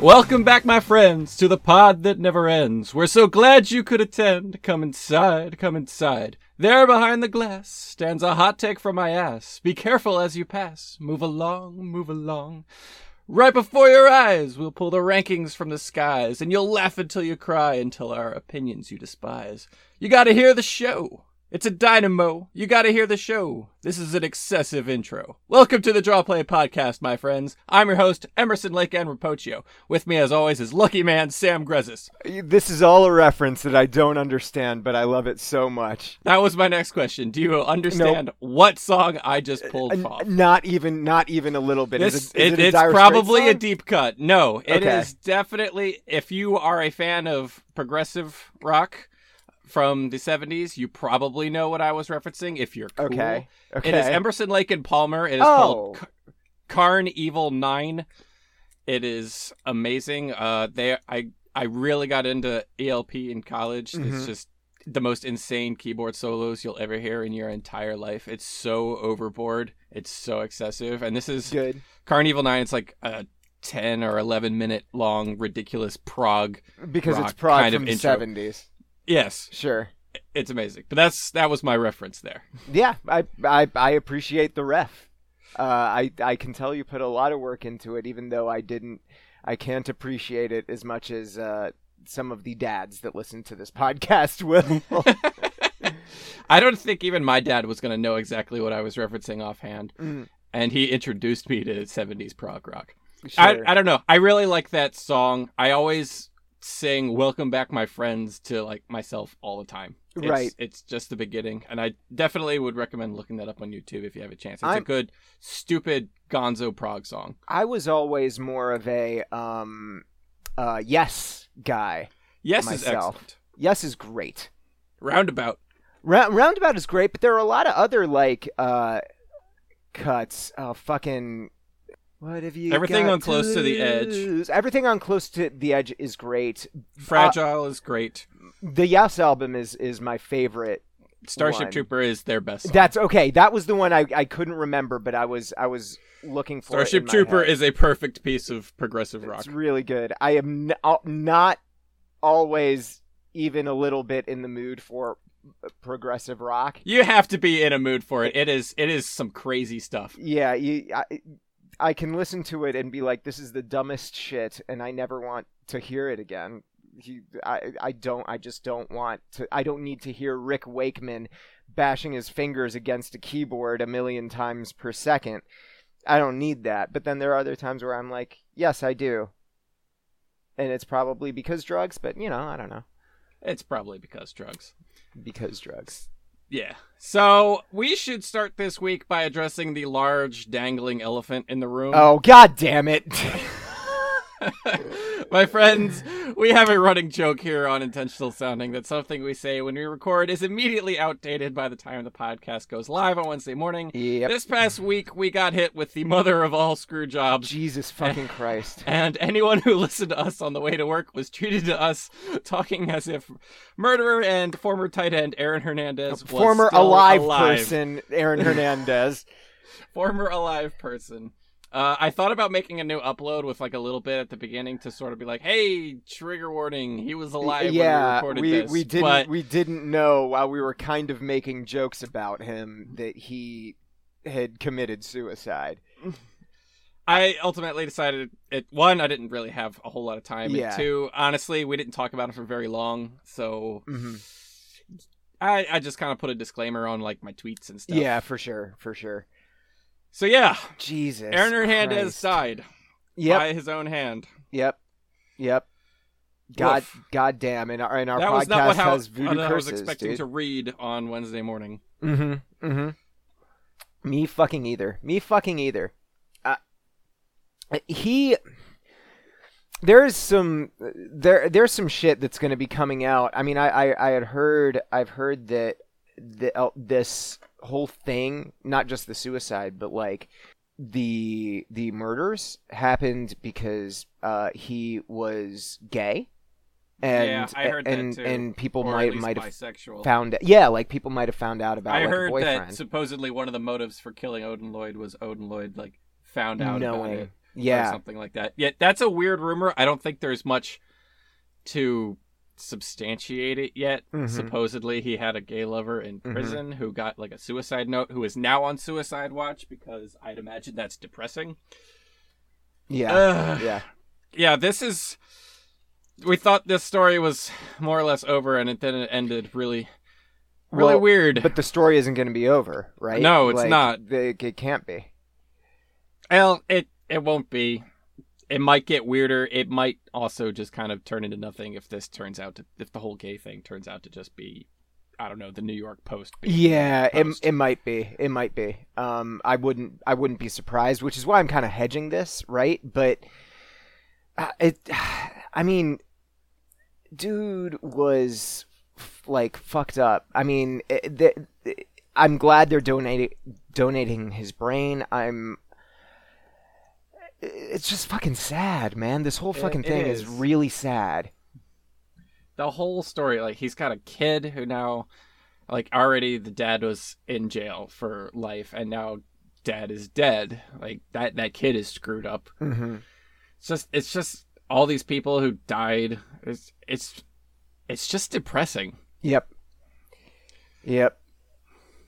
Welcome back, my friends, to the pod that never ends. We're so glad you could attend. Come inside, come inside. There behind the glass stands a hot take from my ass. Be careful as you pass. Move along, move along. Right before your eyes, we'll pull the rankings from the skies, and you'll laugh until you cry until our opinions you despise. You gotta hear the show. It's a dynamo. You gotta hear the show. This is an excessive intro. Welcome to the Draw Play Podcast, my friends. I'm your host, Emerson Lake and Rapocchio. With me, as always, is Lucky Man Sam Grezis. This is all a reference that I don't understand, but I love it so much. That was my next question. Do you understand what song I just uh, pulled N- off? Not even, not even a little bit. This, is it, is it- it it's probably a deep cut. No, it is Okay. definitely. If you are a fan of progressive rock from the '70s, you probably know what I was referencing. If you're cool. Okay. Okay. It is Emerson Lake and Palmer. It is Oh. called Car- Karn Evil Nine. It is amazing. Uh, they I I really got into ELP in college. It's Mhm. just the most insane keyboard solos you'll ever hear in your entire life. It's so overboard. It's so excessive. And this is Good. Karn Evil Nine. It's like a ten or eleven minute long ridiculous prog. Because it's prog kind of from the intro. 70s. Yes, Sure. it's amazing. But that's that was my reference there. Yeah, I, I, I appreciate the ref. Uh, I, I can tell you put a lot of work into it, even though I didn't, I can't appreciate it as much as uh, some of the dads that listen to this podcast will. I don't think even my dad was going to know exactly what I was referencing offhand. Mm, And he introduced me to 70s prog rock. sure. I, I don't know. I really like that song. I always sing Welcome Back My Friends to like myself all the time. It's, Right. It's just the beginning. And I definitely would recommend looking that up on YouTube if you have a chance. It's a I'm- good, stupid gonzo prog song. I was always more of a um, uh, yes guy. Yes is excellent. Yes is great. Roundabout. Ra- Roundabout is great, but there are a lot of other like uh, cuts. Oh, fucking. What have you? Everything on Close to the Edge. Everything on Close to the Edge is great. Fragile is great. Uh, the Yes album is is my favorite. Starship one. Trooper is their best song. That's okay. That was the one I, I couldn't remember, but I was I was looking for. Starship Trooper head. is a perfect piece of progressive rock. It's really good. I am n- uh, not always even a little bit in the mood for progressive rock. You have to be in a mood for it. It is it is some crazy stuff. Yeah, you, I, I can listen to it and be like, "This is the dumbest shit," and I never want to hear it again. He, I, I don't. I just don't want to. I don't need to hear Rick Wakeman bashing his fingers against a keyboard a million times per second. I don't need that. But then there are other times where I'm like, "Yes, I do," and it's probably because drugs. But you know, I don't know. It's probably because drugs. Because drugs. Yeah. So we should start this week by addressing the large dangling elephant in the room. Oh God damn it! My friends, we have a running joke here on intentional sounding that something we say when we record is immediately outdated by the time the podcast goes live on Wednesday morning. yep. This past week, we got hit with the mother of all screw jobs. Jesus fucking Christ. And anyone who listened to us on the way to work was treated to us talking as if murderer and former tight end Aaron Hernandez was Former alive, alive. person, Aaron Hernandez. Former alive person. Uh, I thought about making a new upload with like a little bit at the beginning to sort of be like, "Hey, trigger warning, he was alive when we yeah, recorded we this." we didn't but we didn't know while we were kind of making jokes about him that he had committed suicide. I ultimately decided it. One, I didn't really have a whole lot of time. Yeah. And two, honestly, we didn't talk about it for very long, so hmm I I just kind of put a disclaimer on like my tweets and stuff. Yeah, for sure, for sure. So yeah, Jesus. Aaron Hernandez Christ. died Yep, by his own hand. yep, yep. God, Woof. God damn! And our, and our that podcast was not what how, has voodoo what I was expecting dude. to read on Wednesday morning. Mm-hmm. Mm-hmm. Me fucking either. Me fucking either. Uh, he. There's some there. There's some shit that's going to be coming out. I mean, I, I I had heard. I've heard that the uh, this whole thing, not just the suicide, but like the the murders happened because uh, he was gay. And, Yeah, I heard that and, too. and people Or might might have bisexual. found yeah like people might have found out about I like, heard that supposedly one of the motives for killing Odin Lloyd was Odin Lloyd like found out no about way it. Yeah. or something like that. Yeah, that's a weird rumor. I don't think there's much to substantiate it yet. Mhm. Supposedly, he had a gay lover in Mhm. prison who got like a suicide note, who is now on suicide watch because I'd imagine that's depressing. Yeah. Ugh. yeah. yeah, this is. We thought this story was more or less over, and it then it ended really, really Well, weird. But the story isn't going to be over, right? No, it's Like, not. the- It, can't be. Well, it it won't be. It might get weirder. It might also just kind of turn into nothing if this turns out to if the whole gay thing turns out to just be, I don't know, the New York Post. Yeah, it, Post. it might be. It might be. Um, I wouldn't. I wouldn't be surprised. Which is why I'm kind of hedging this, right? But uh, it. I mean, dude was f- like fucked up. I mean, it, I'm glad they're donating donating his brain. I'm. It's just fucking sad, man. This whole It- fucking it thing is is. really sad. the whole story. Like he's got a kid who now, like already the dad was in jail for life, and now dad is dead. Like that that kid is screwed up. Mm-hmm. It's just it's just all these people who died. It's it's it's just depressing. Yep. Yep.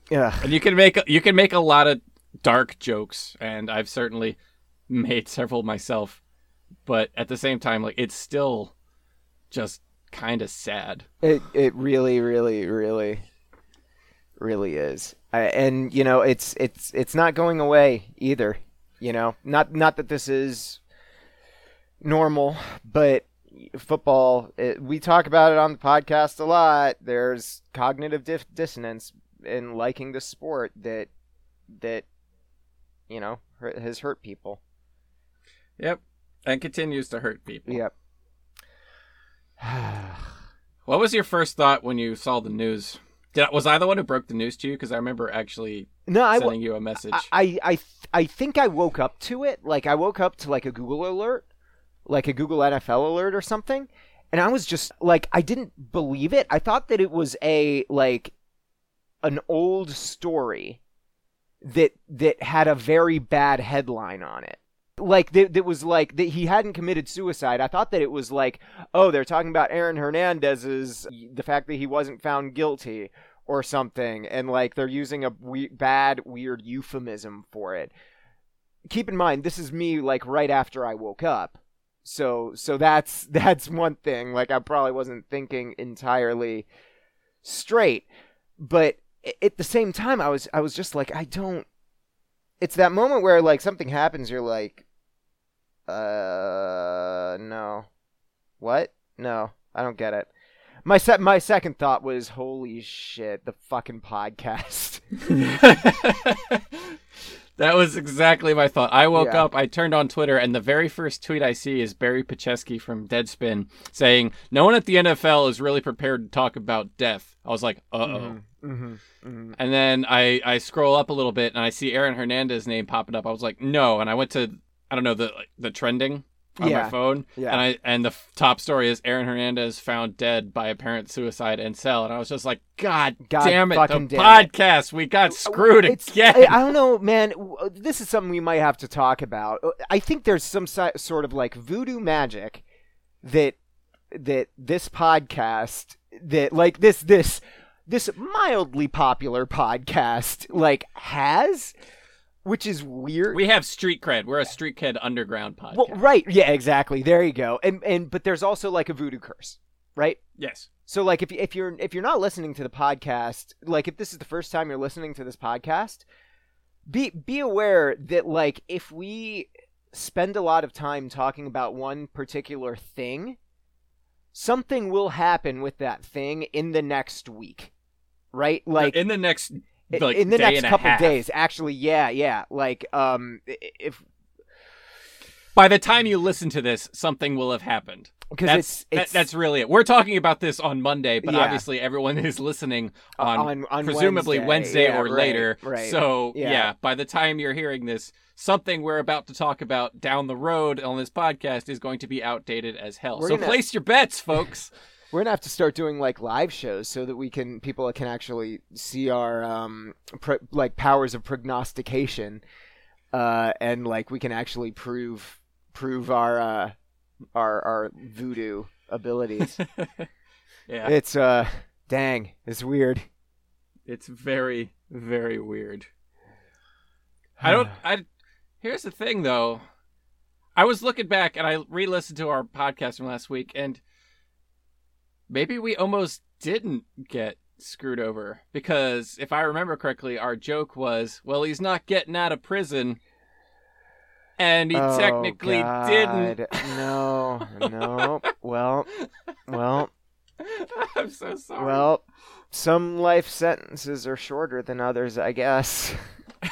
Yeah. And you can make you can make a lot of dark jokes, and I've certainly made several myself. But at the same time, like it's still just kind of sad. It it really, really, really, really is. I, and you know, it's it's it's not going away either. You know, not not that this is normal, but football. It, we talk about it on the podcast a lot. There's cognitive dif- dissonance in liking the sport that that you know has hurt people. Yep, and continues to hurt people. Yep. What was your first thought when you saw the news? Did was I the one who broke the news to you? Because I remember actually no, I, sending you a message. I, I I think I woke up to it. Like I woke up to like a Google alert, like a Google NFL alert or something, and I was just like I didn't believe it. I thought that it was a like an old story that that had a very bad headline on it. Like that, that was like that he hadn't committed suicide. I thought that it was like, oh, they're talking about Aaron Hernandez's the fact that he wasn't found guilty or something, and like they're using a we- bad, weird euphemism for it. Keep in mind, this is me like right after I woke up, so so that's that's one thing. Like I probably wasn't thinking entirely straight, but at the same time, I was I was just like I don't. It's that moment where like something happens, you're like, uh, no, what? No, I don't get it. My se- my second thought was, holy shit, the fucking podcast. that was exactly my thought. I woke Yeah. up, I turned on Twitter, and the very first tweet I see is Barry Petchesky from Deadspin saying, "No one at the NFL is really prepared to talk about death." I was like, "Uh oh." Mm-hmm. Mm-hmm. And then I, I scroll up a little bit and I see Aaron Hernandez name popping up. I was like, no. And I went to I don't know the the trending on Yeah. my phone. Yeah. And I and the f- top story is Aaron Hernandez found dead by apparent suicide in cell. And I was just like, God, God damn it, fucking the damn it. podcast, we got screwed It's- again. I, I don't know, man. This is something we might have to talk about. Uh, I think there's some si- sort of like voodoo magic that that this podcast that like this this this mildly popular podcast like has, which is weird. we have street cred. We're a street cred underground podcast. well, right? Yeah, exactly. There you go. And and but there's also like a voodoo curse, right? yes. So like if if you're if you're not listening to the podcast, like if this is the first time you're listening to this podcast, be be aware that like if we spend a lot of time talking about one particular thing, something will happen with that thing in the next week. Right? Like in the next like, in the next couple days. Actually, yeah, yeah. Like um if By the time you listen to this, something will have happened. because That's it's, that- that's really it. We're talking about this on Monday, but Yeah. obviously everyone is listening uh, on, on, on presumably Wednesday, Yeah, or right, later. Right. So yeah. Yeah. by the time you're hearing this, something we're about to talk about down the road on this podcast is going to be outdated as hell. We're so gonna- place your bets, folks. We're gonna have to start doing like live shows so that we can people can actually see our um pro- like powers of prognostication, uh, and like we can actually prove prove our uh, our our voodoo abilities. yeah, it's uh, dang, it's weird. it's very very weird. I don't. I. Here's the thing, though. I was looking back and I re-listened to our podcast from last week, and maybe we almost didn't get screwed over because if I remember correctly, our joke was, "Well, he's not getting out of prison." And he Oh, technically didn't. God. No, no. well, well, I'm so sorry. well. Some life sentences are shorter than others, I guess.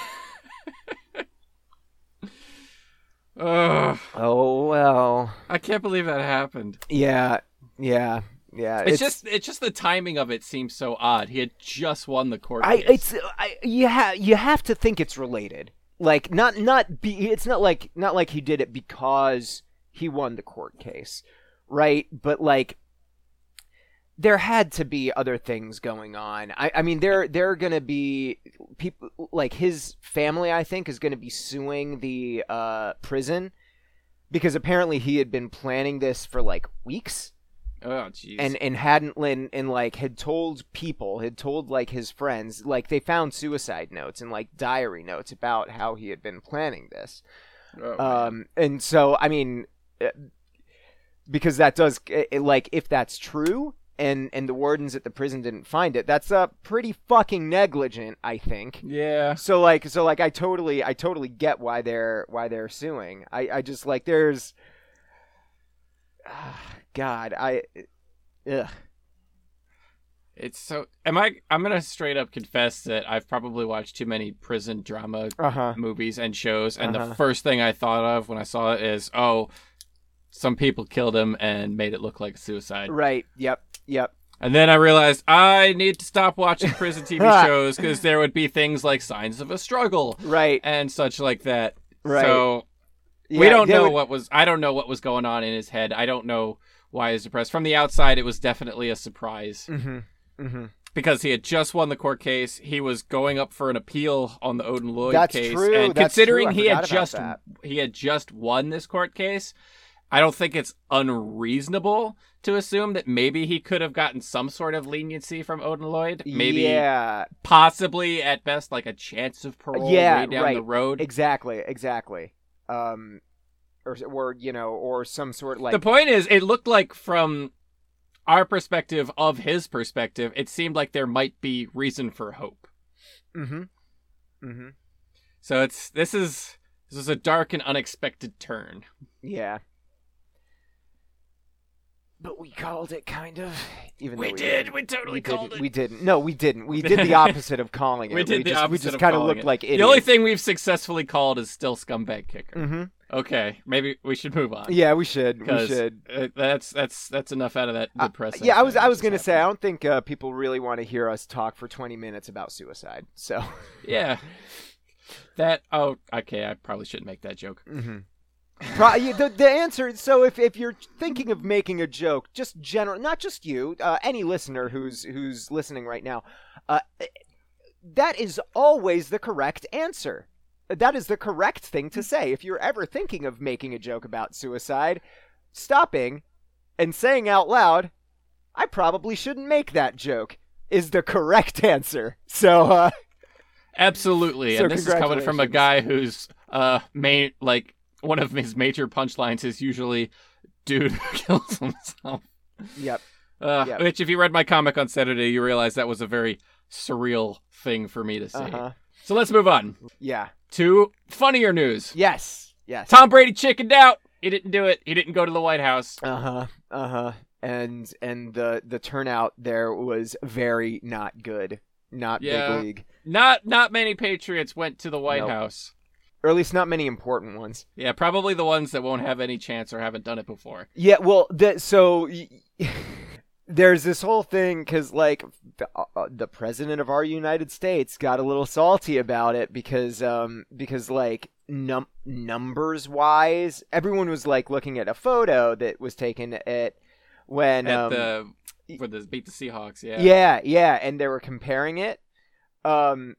Ugh, Oh well. I can't believe that happened. Yeah, yeah, yeah. It's, just it's just the timing of it seems so odd. He had just won the court I case. it's I you have you have to think it's related. Like not not be it's not like not like he did it because he won the court case, right? But like there had to be other things going on. I, I mean there there are gonna be people like his family I think is gonna be suing the uh, prison because apparently he had been planning this for like weeks oh jeez. and and hadn't and, and like had told people had told like his friends like they found suicide notes and like diary notes about how he had been planning this Oh, um and so i mean uh, because that does it, like if that's true and and the wardens at the prison didn't find it that's uh pretty fucking negligent i think yeah. so like so like i totally i totally get why they're why they're suing i i just like there's god i ugh. It's so. Am I? I'm gonna straight up confess that I've probably watched too many prison drama uh-huh movies and shows, and Uh-huh. the first thing I thought of when I saw it is, oh, some people killed him and made it look like suicide. right yep yep And then I realized I need to stop watching prison TV shows because there would be things like signs of a struggle right and such like that. right So we don't know would- what was. I don't know what was going on in his head. I don't know why he's depressed. From the outside, it was definitely a surprise Mhm, mhm. because he had just won the court case. He was going up for an appeal on the Odin Lloyd That's case, true, and that's considering he had just that. he had just won this court case, I don't think it's unreasonable to assume that maybe he could have gotten some sort of leniency from Odin Lloyd. Maybe, yeah possibly at best, like a chance of parole Yeah, way down right. the road. exactly exactly um or or you know or some sort like the point is, it looked like from our perspective of his perspective, it seemed like there might be reason for hope. mm-hmm mm-hmm So it's this is this is a dark and unexpected turn. yeah but we called it kind of even We though did. we We totally we called it. We didn't. No, we didn't. We did the opposite of calling it. We did the just, opposite We just kind of looked it. like idiots. The only thing we've successfully called is still scumbag kicker. hmm Okay, maybe we should move on. Yeah, we should. We should. uh, that's that's that's enough out of that Uh, depressing. yeah, I was. I was gonna say. I don't think uh, people really want to hear us talk for 20 minutes about suicide. So. Yeah, that. Oh, okay. I probably shouldn't make that joke. hmm Pro- the, the answer. So if, if you're thinking of making a joke, just general, not just you, uh, any listener who's who's listening right now, uh, that is always the correct answer. That is the correct thing to say. If you're ever thinking of making a joke about suicide, stopping and saying out loud, "I probably shouldn't make that joke," is the correct answer. So. Uh, Absolutely, So and this is coming from a guy who's uh main like one of his major punchlines is usually dude who kills himself. yep. Uh, Yep. Which, if you read my comic on Saturday, you realize that was a very surreal thing for me to say. Uh huh. So let's move on Yeah. To funnier news. Yes. Yes. Tom Brady chickened out. He didn't do it. He didn't go to the White House. Uh huh. Uh huh. And and the the turnout there was very not good. Not Yeah. big league, Not not many Patriots went to the White Nope. House. or at least not many important ones. Yeah, probably the ones that won't have any chance or haven't done it before. Yeah. Well, the, so there's this whole thing because like the, uh, the president of our United States got a little salty about it because um because like num numbers wise, everyone was like looking at a photo that was taken at when At um, the for the beat the Seahawks. Yeah. Yeah, yeah, and they were comparing it. Um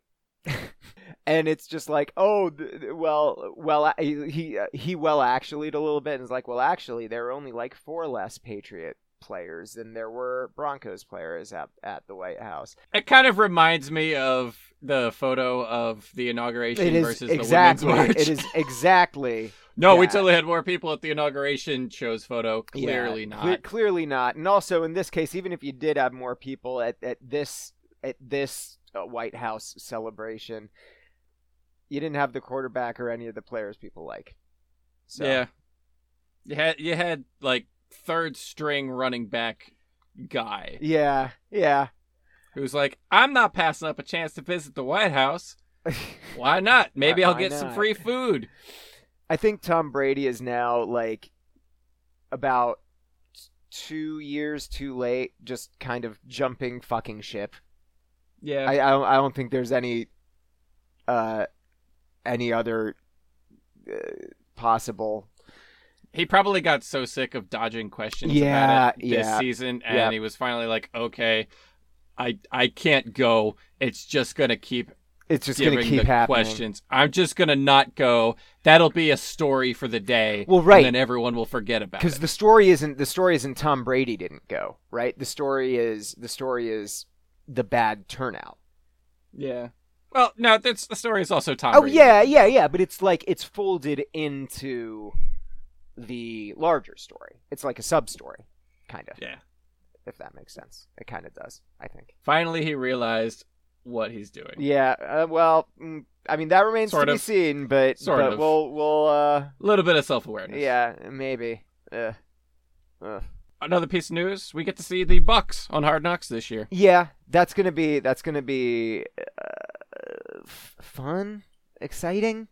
and it's just like, oh, well, well, uh, he he, uh, well actually a little bit, and it's like, well, actually, there are only like four less Patriot players than there were Broncos players at at the White House. It kind of reminds me of the photo of the inauguration It is versus exactly. the women's march. It is exactly. no, we totally had more people at the inauguration shows photo. Yeah, Clearly cle- not. clearly not. And also in this case, even if you did have more people at, at this at this uh, White House celebration, you didn't have the quarterback or any of the players people like. So, Yeah. You had you had like third string running back guy Yeah. Yeah. who's like, I'm not passing up a chance to visit the White House. Why not? Maybe I'll get some free food. I think Tom Brady is now like about two years too late, just kind of jumping fucking ship. Yeah. I I don't, I don't think there's any uh any other uh, possible he probably got so sick of dodging questions Yeah, about it this yeah, season and yeah. he was finally like, Okay, I I can't go. It's just gonna keep it's just gonna keep the happening. questions. I'm just gonna not go. That'll be a story for the day. Well, right. And then everyone will forget about it. because the story isn't the story isn't Tom Brady didn't go right. The story is the story is the bad turnout. yeah. Well, no, that's the story is also Tom Oh Brady. yeah, yeah, yeah. But it's like it's folded into the larger story. It's like a sub story, kind of. Yeah. If that makes sense, it kind of does. I think. Finally he realized what he's doing. Yeah. Uh, well, mm, I mean that remains Sort to be seen, but Sort but of. we'll we'll uh A little bit of self awareness. yeah maybe. Uh, uh. Another piece of news: we get to see the Bucks on Hard Knocks this year. Yeah, that's gonna be that's gonna be uh, f- fun, exciting.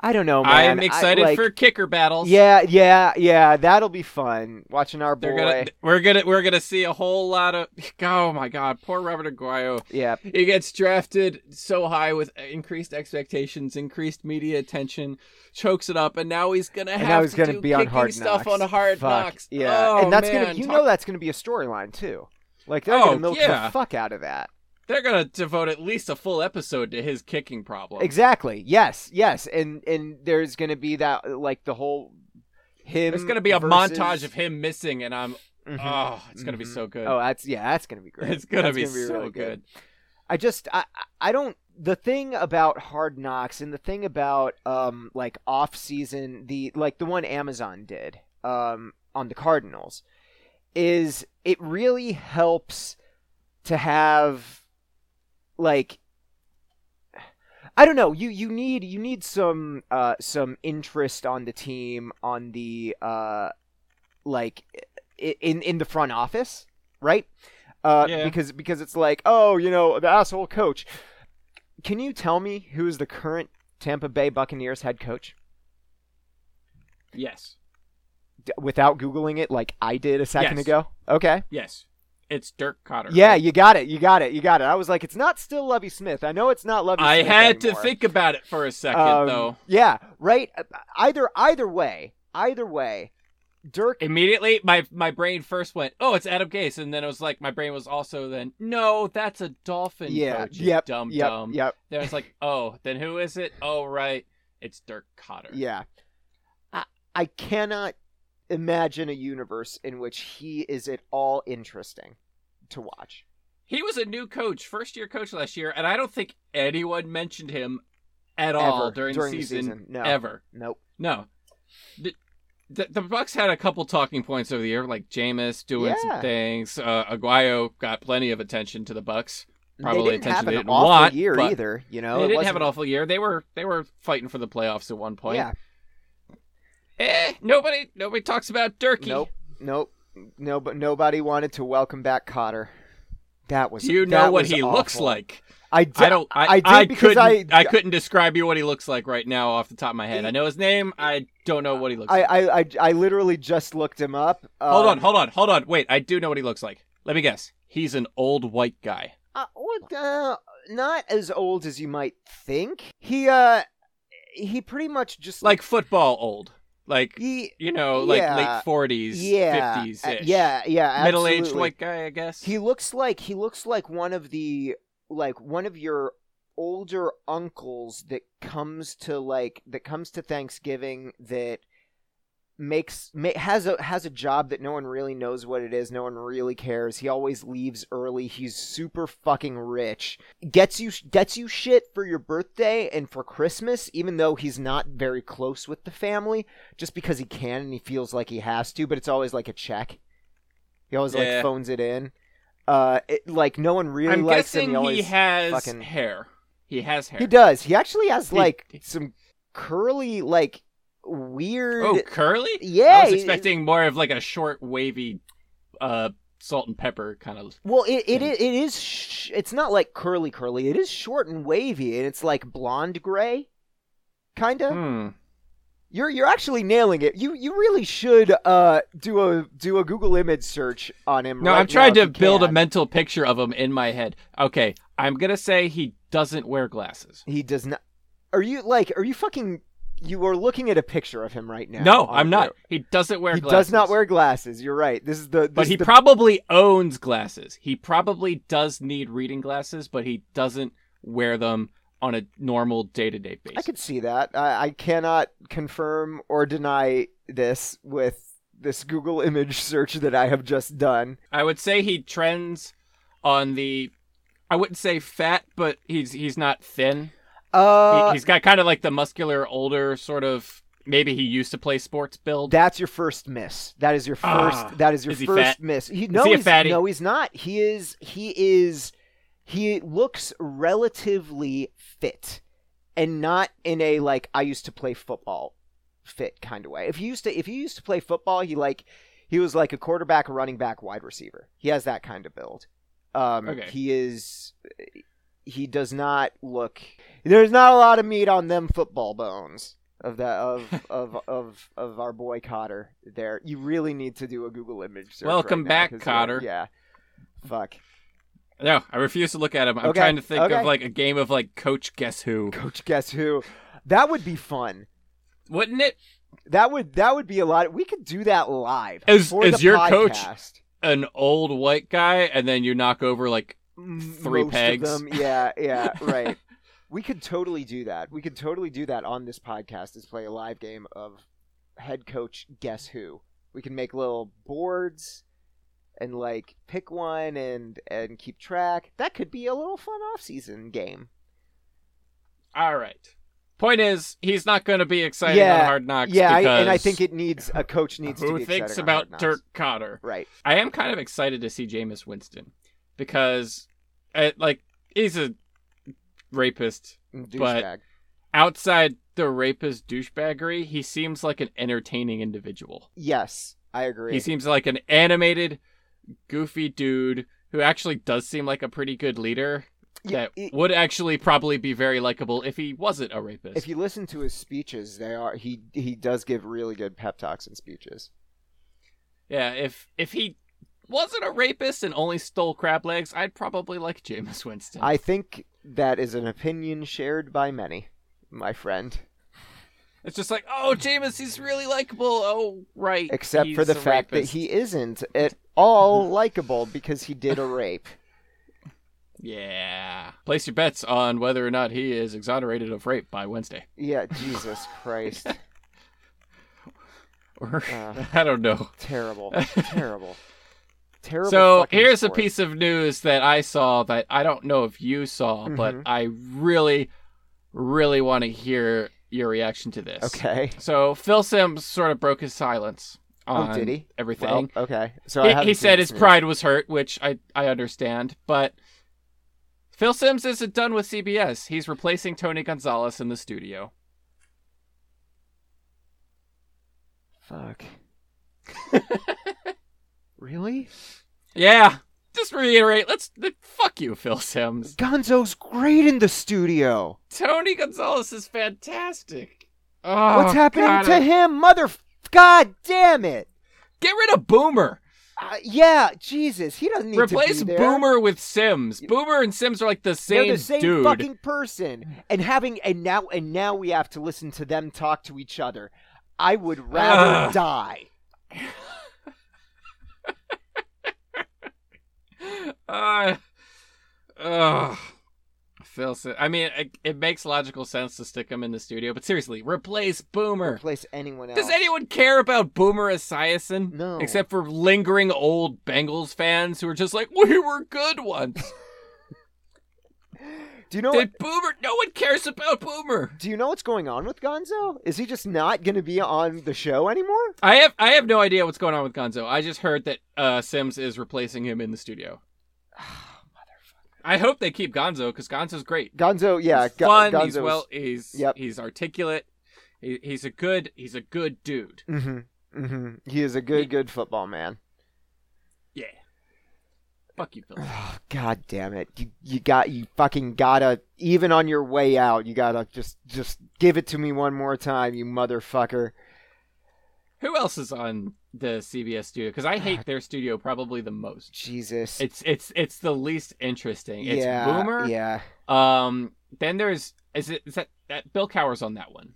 I don't know, man. I'm I- excited like- for kicker battles. Yeah, yeah, yeah. That'll be fun. Watching our They're boy. gonna we're gonna we're gonna see a whole lot of oh my god, poor Robert Aguayo. Yeah, He gets drafted so high with increased expectations, increased media attention, chokes it up, and now he's gonna have and now he's to gonna do be on hard stuff knocks. on hard Fuck, knocks. Yeah, Oh, and that's man. gonna you Talk- know that's gonna be a storyline too. Like they're Oh, gonna milk yeah. the fuck out of that. They're gonna devote at least a full episode to his kicking problem. Exactly. Yes. Yes. And and there's gonna be that like the whole him. There's gonna be a montage of him missing, and I'm Mhm, oh, it's gonna be mhm. so good. Oh, that's yeah, that's gonna be great. it's gonna That's be so really good. I just I I don't the thing about Hard Knocks and the thing about um like off season the like the one Amazon did um on the Cardinals is it really helps to have like I don't know you you need you need some uh some interest on the team on the uh like in in the front office right? Uh Yeah. because because it's like oh you know the asshole coach. Can you tell me who is the current Tampa Bay Buccaneers head coach? Yes, D- without googling it like I did a second Yes. ago? Okay. Yes, it's Dirk Koetter. yeah you got it you got it you got it I was like it's not still Lovie Smith I know it's not Lovie Smith. I Smith had to think about it for a second Um, though. yeah right either either way either way Dirk Immediately, my my brain first went, "Oh, it's Adam Gase," and then it was like my brain was also then, "No, that's a Dolphin yeah coach." yep dumb yep dumb. yep Then it's like, "Oh, then who is it? Oh, right, it's Dirk Koetter." Yeah. I, I cannot imagine a universe in which he is at all interesting to watch. He was a new coach, first year coach last year, and I don't think anyone mentioned him at Ever all during, during the the season, season. No. ever. Nope. No. The, the, the Bucks had a couple talking points over the year, like Jameis doing Yeah. some things. Uh, Aguayo got plenty of attention to the Bucks. Probably they didn't attention have an awful want, year either. You know, they It didn't have an awful year. They were they were fighting for the playoffs at one point. Yeah. Eh, nobody nobody talks about Durkee. Nope. Nope. No, but nobody wanted to welcome back Koetter. That was. Do you know what he looks like? I, don't. I, I did I couldn't. I, I, couldn't describe you what he looks like right now off the top of my head. I know his name. I don't know what he looks I, like. I, I, I literally just looked him up. hold on, Um, hold on, hold on. Wait, I do know what he looks like. Let me guess. He's an old white guy. Uh, uh, not as old as you might think. He, uh, he pretty much just Like football old. Like he, you know, like Yeah. late forties, yeah, fifties uh, ish. yeah, yeah, Middle aged white guy, I guess. He looks like he looks like one of the like one of your older uncles that comes to like that comes to Thanksgiving that makes ma- has a has a job that no one really knows what it is no one really cares. He always leaves early. He's super fucking rich. Gets you gets you shit for your birthday and for christmas even though he's not very close with the family just because he can and he feels like he has to but it's always like a check. He always Yeah. like phones it in. Uh it, like no one really I'm likes him. guessing he always he has fucking- hair. He has hair. he does. He actually has He- like some curly like weird Oh, curly? yeah I was expecting more of like a short, wavy, uh, salt and pepper kind of. Well, it it, thing. i- it is. Sh- it's not like curly curly. It is short and wavy, and it's like blonde gray, kinda. Hmm. You're you're actually nailing it. You you really should uh do a do a Google image search on him. No, right I'm trying to build a mental picture of him in my head. Okay, I'm gonna say he doesn't wear glasses. He does not. Are you like? Are you fucking? You are looking at a picture of him right now. No, I'm not. Google. He doesn't wear He glasses. does not wear glasses. You're right. This is the. This But is he the, probably owns glasses. He probably does need reading glasses, but he doesn't wear them on a normal day to day basis. I could see that. I, I cannot confirm or deny this with this Google image search that I have just done. I would say he trends on the. I wouldn't say fat, but he's he's not thin. Uh, he, he's got kind of like the muscular, older sort of. Maybe he used to play sports build. that's your first miss. That is your first. Ah, that is your is he first fat? miss. He, no, he a he's, fatty? no, he's not. He is. He is. He looks relatively fit, and not in a like I used to play football fit kind of way. If he used to, if he used to play football, he like he was like a quarterback, running back, wide receiver. He has that kind of build. Um, Okay. He is. He does not look. There's not a lot of meat on them football bones of that of of of of our boy Koetter. There, you really need to do a Google image search. Welcome right now, back, uh, Koetter. Yeah. Fuck. No, I refuse to look at him. I'm Okay, trying to think okay. of like a game of like Coach Guess Who. Coach, guess who? That would be fun. Wouldn't it? That would that would be a lot. We could do that live. Is- is your coach- An old white guy, and then you knock over like three Most of pegs. them, yeah, yeah, right. we could totally do that. We could totally do that on this podcast. Is play a live game of head coach guess who. We can make little boards and like pick one and and keep track. That could be a little fun off season game. All right. Point is, he's not going to be excited Yeah, on Hard Knocks. yeah, I, and I think it needs a coach needs to be thinks about. Dirk Koetter? Right. I am kind of excited to see Jameis Winston because, uh like, he's a rapist. Douchebag. Outside the rapist douchebaggery, he seems like an entertaining individual. Yes, I agree. He seems like an animated, goofy dude who actually does seem like a pretty good leader. Yeah, that it- would actually probably be very likable if he wasn't a rapist. if you listen to his speeches, they are he he does give really good pep talks and speeches. Yeah, if if he wasn't a rapist and only stole crab legs, I'd probably like Jameis Winston. I think that is an opinion shared by many, my friend. It's just like, oh, Jameis, he's really likable. Oh, right. Except for the fact rapist. that he isn't at all likable because he did a rape. Yeah. Place your bets on whether or not he is exonerated of rape by Wednesday. Yeah, Jesus Christ. Or Uh. I don't know. Terrible. Terrible. Terrible. So here's a piece of news that I saw that I don't know if you saw, but Mhm. I really, really want to hear your reaction to this. Okay. So Phil Simms sort of broke his silence on Oh, did he? everything. Well, okay. So he, he said his pride was hurt, which I, I understand, but Phil Simms isn't done with CBS. He's replacing Tony Gonzalez in the studio. Fuck. really? Yeah, just reiterate. Let's fuck you, Phil Simms. Gonzo's great in the studio. Tony Gonzalez is fantastic. Oh, What's happening God, to I- him? Mother. God damn it. Get rid of Boomer. Uh, yeah, Jesus. He doesn't need Replace to be there. Boomer with Simms. Boomer and Simms are like the They're same, the same dude. fucking person. And having and now and now we have to listen to them talk to each other. I would rather Ugh. die. Uh, ugh. Phil said, I mean, it, it makes logical sense to stick him in the studio, but seriously, replace Boomer. Replace anyone else. Does anyone care about Boomer Esiason? No. Except for lingering old Bengals fans who are just like, we were good once. Do you know what? Boomer? No one cares about Boomer. Do you know what's going on with Gonzo? Is he just not going to be on the show anymore? I have I have no idea what's going on with Gonzo. I just heard that uh, Simms is replacing him in the studio. I hope they keep Gonzo because Gonzo's great. Gonzo, yeah, he's fun. Gonzo's, He's well. He's Yep. he's articulate. He, he's a good. He's a good dude. hmm hmm He is a good, He- good football man. Yeah. Fuck you, Phil. Oh, God damn it! You you got you fucking gotta even on your way out. You gotta just just give it to me one more time, you motherfucker. Who else is on the CBS studio? Because I hate their studio probably the most. Jesus. It's it's it's the least interesting. It's yeah, Boomer. Yeah. Um. Then there's is it is that, that Bill Cowher's on that one.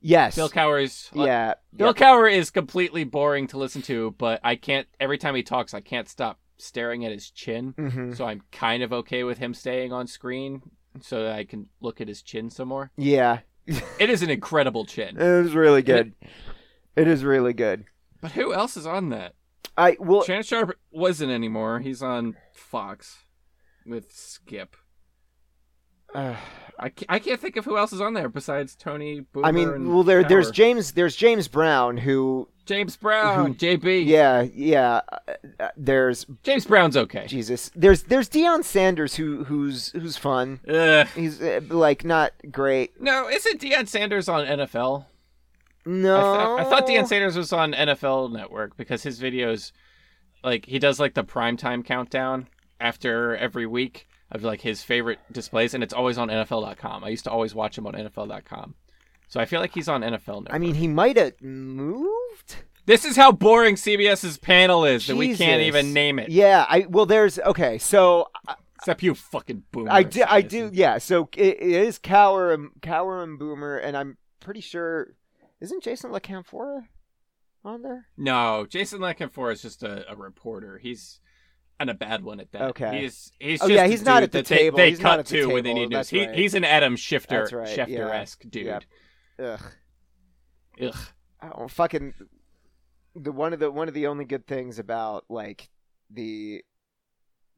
Yes. Bill Cowher's yeah. Bill yep. Cowher is completely boring to listen to, but I can't. Every time he talks, I can't stop staring at his chin. hmm So I'm kind of okay with him staying on screen, so that I can look at his chin some more. Yeah. It is an incredible chin. It is really good. It is really good. But who else is on that? I well Shannon Sharpe wasn't anymore. He's on Fox with Skip. Uh, I can't, I can't think of who else is on there besides Tony. Boomer I mean, well there there's James there's James Brown who James Brown, who- JB. yeah, yeah, uh, uh, there's James Brown's okay. Jesus. There's there's Deion Sanders who who's who's fun. Ugh. He's uh, like not great. No, isn't Deion Sanders on NFL? No. I, th- I thought Deion Sanders was on NFL Network because his videos, like he does like the primetime countdown after every week of like his favorite displays, and it's always on NFL.com. I used to always watch him on NFL.com, so I feel like he's on NFL Network. I mean, he might have moved. this is how boring CBS's panel is that we can't even name it. Yeah, I well, there's okay. So uh, Except you fucking boomer. I do, I do, yeah. So it, it is Cowher and Cowher and Boomer, and I'm pretty sure isn't Jason La Canfora on there? No, Jason La Canfora is just a, a reporter. He's and a bad one at that. Okay. He's he's Oh, yeah, he's not at the they- table. They, He's not cut the when they need news. That's He, he's an Adam Schefter right, Schefter esque dude. Yep. Ugh. Ugh. Oh, fucking the one of the one of the only good things about like the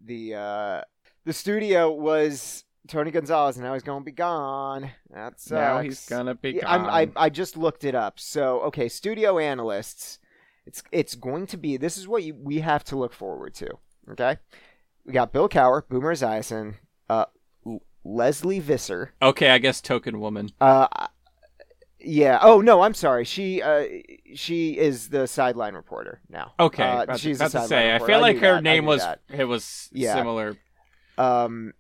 the uh the studio was Tony Gonzalez, and now he's gonna be gone. That's. Now he's gonna be Yeah, gone. I'm, I I just looked it up. So okay, studio analysts. It's it's going to be. This is what you, we have to look forward to. Okay, we got Bill Cowher, Boomer Esiason, uh, Lesley Visser. okay, I guess token woman. Uh, yeah. Oh no, I'm sorry. She uh she is the sideline reporter now. Okay, Uh, she's about to sideline say. I feel I like her that. Name was that. it was Yeah. similar. Um,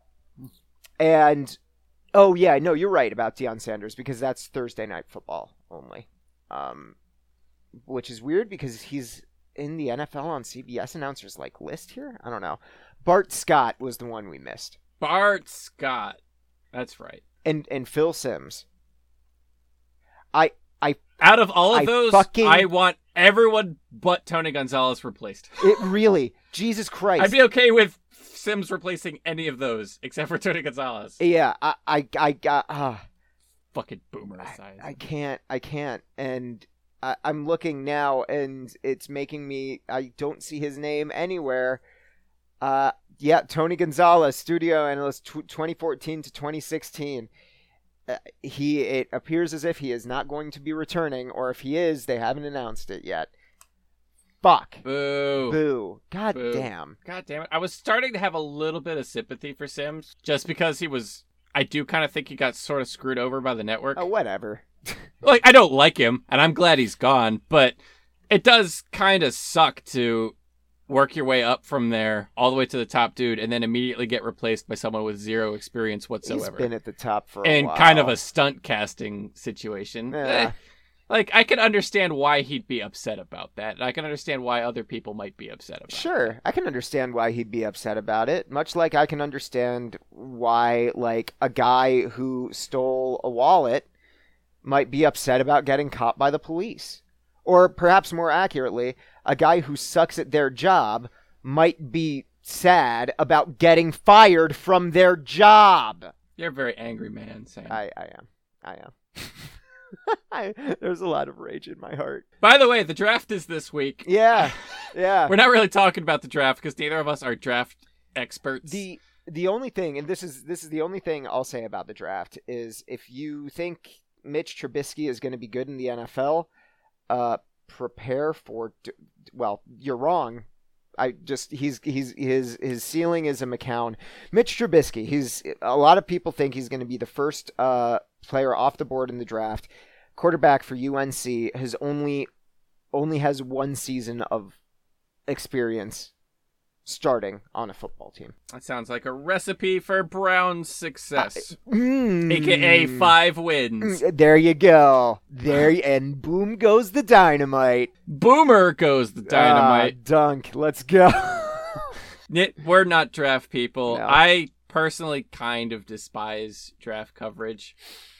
and oh yeah, no, you're right about Deion Sanders because that's Thursday night football only. Um, which is weird because he's in the NFL on CBS announcers like list here. I don't know. Bart Scott was the one we missed, Bart Scott. That's right. and and Phil Simms. I I Out of all of I those, fucking- I want everyone but Tony Gonzalez replaced. it really Jesus Christ. I'd be okay with Simms replacing any of those except for Tony Gonzalez. yeah, I I I got. Uh, Fucking boomer I. I can't. I can't. And I, I'm looking now, and it's making me. I don't see his name anywhere. Uh, yeah, Tony Gonzalez, studio analyst, tw 2014 to 2016. Uh, he. It appears as if he is not going to be returning, or if he is, they haven't announced it yet. Fuck. Boo. Boo. God Boo. damn. God damn it. I was starting to have a little bit of sympathy for Simms just because he was. I do kind of think he got sort of screwed over by the network. Oh, whatever. Like, I don't like him, and I'm glad he's gone, but it does kind of suck to work your way up from there all the way to the top dude and then immediately get replaced by someone with zero experience He's whatsoever. been at the top for a and kind of a stunt casting situation. Yeah. Eh, like I can understand why he'd be upset about that. and I can understand why other people might be upset about. Sure, I can understand why he'd be upset about it. Much like I can understand why, like, a guy who stole a wallet might be upset about getting caught by the police. Or perhaps more accurately, a guy who sucks at their job might be sad about getting fired from their job. You're a very angry man, Sam. I, I am. I am. I, there's a lot of rage in my heart. By the way, the draft is this week. Yeah, yeah. We're not really talking about the draft because neither of us are draft experts. the the only thing, and this is this is the only thing I'll say about the draft is if you think Mitch Trubisky is going to be good in the NFL, uh, prepare for. Well, you're wrong. I just he's he's his his ceiling is a McCown. Mitch Trubisky. He's a lot of people think he's going to be the first uh, player off the board in the draft. Quarterback for UNC has only only has one season of experience starting on a football team. that sounds like a recipe for Brown's success, Mm. aka five wins. Mm, There you go. There and boom goes the dynamite. Boomer goes the dynamite. Ah, dunk. Let's go. We're not draft people. No. I personally kind of despise draft coverage.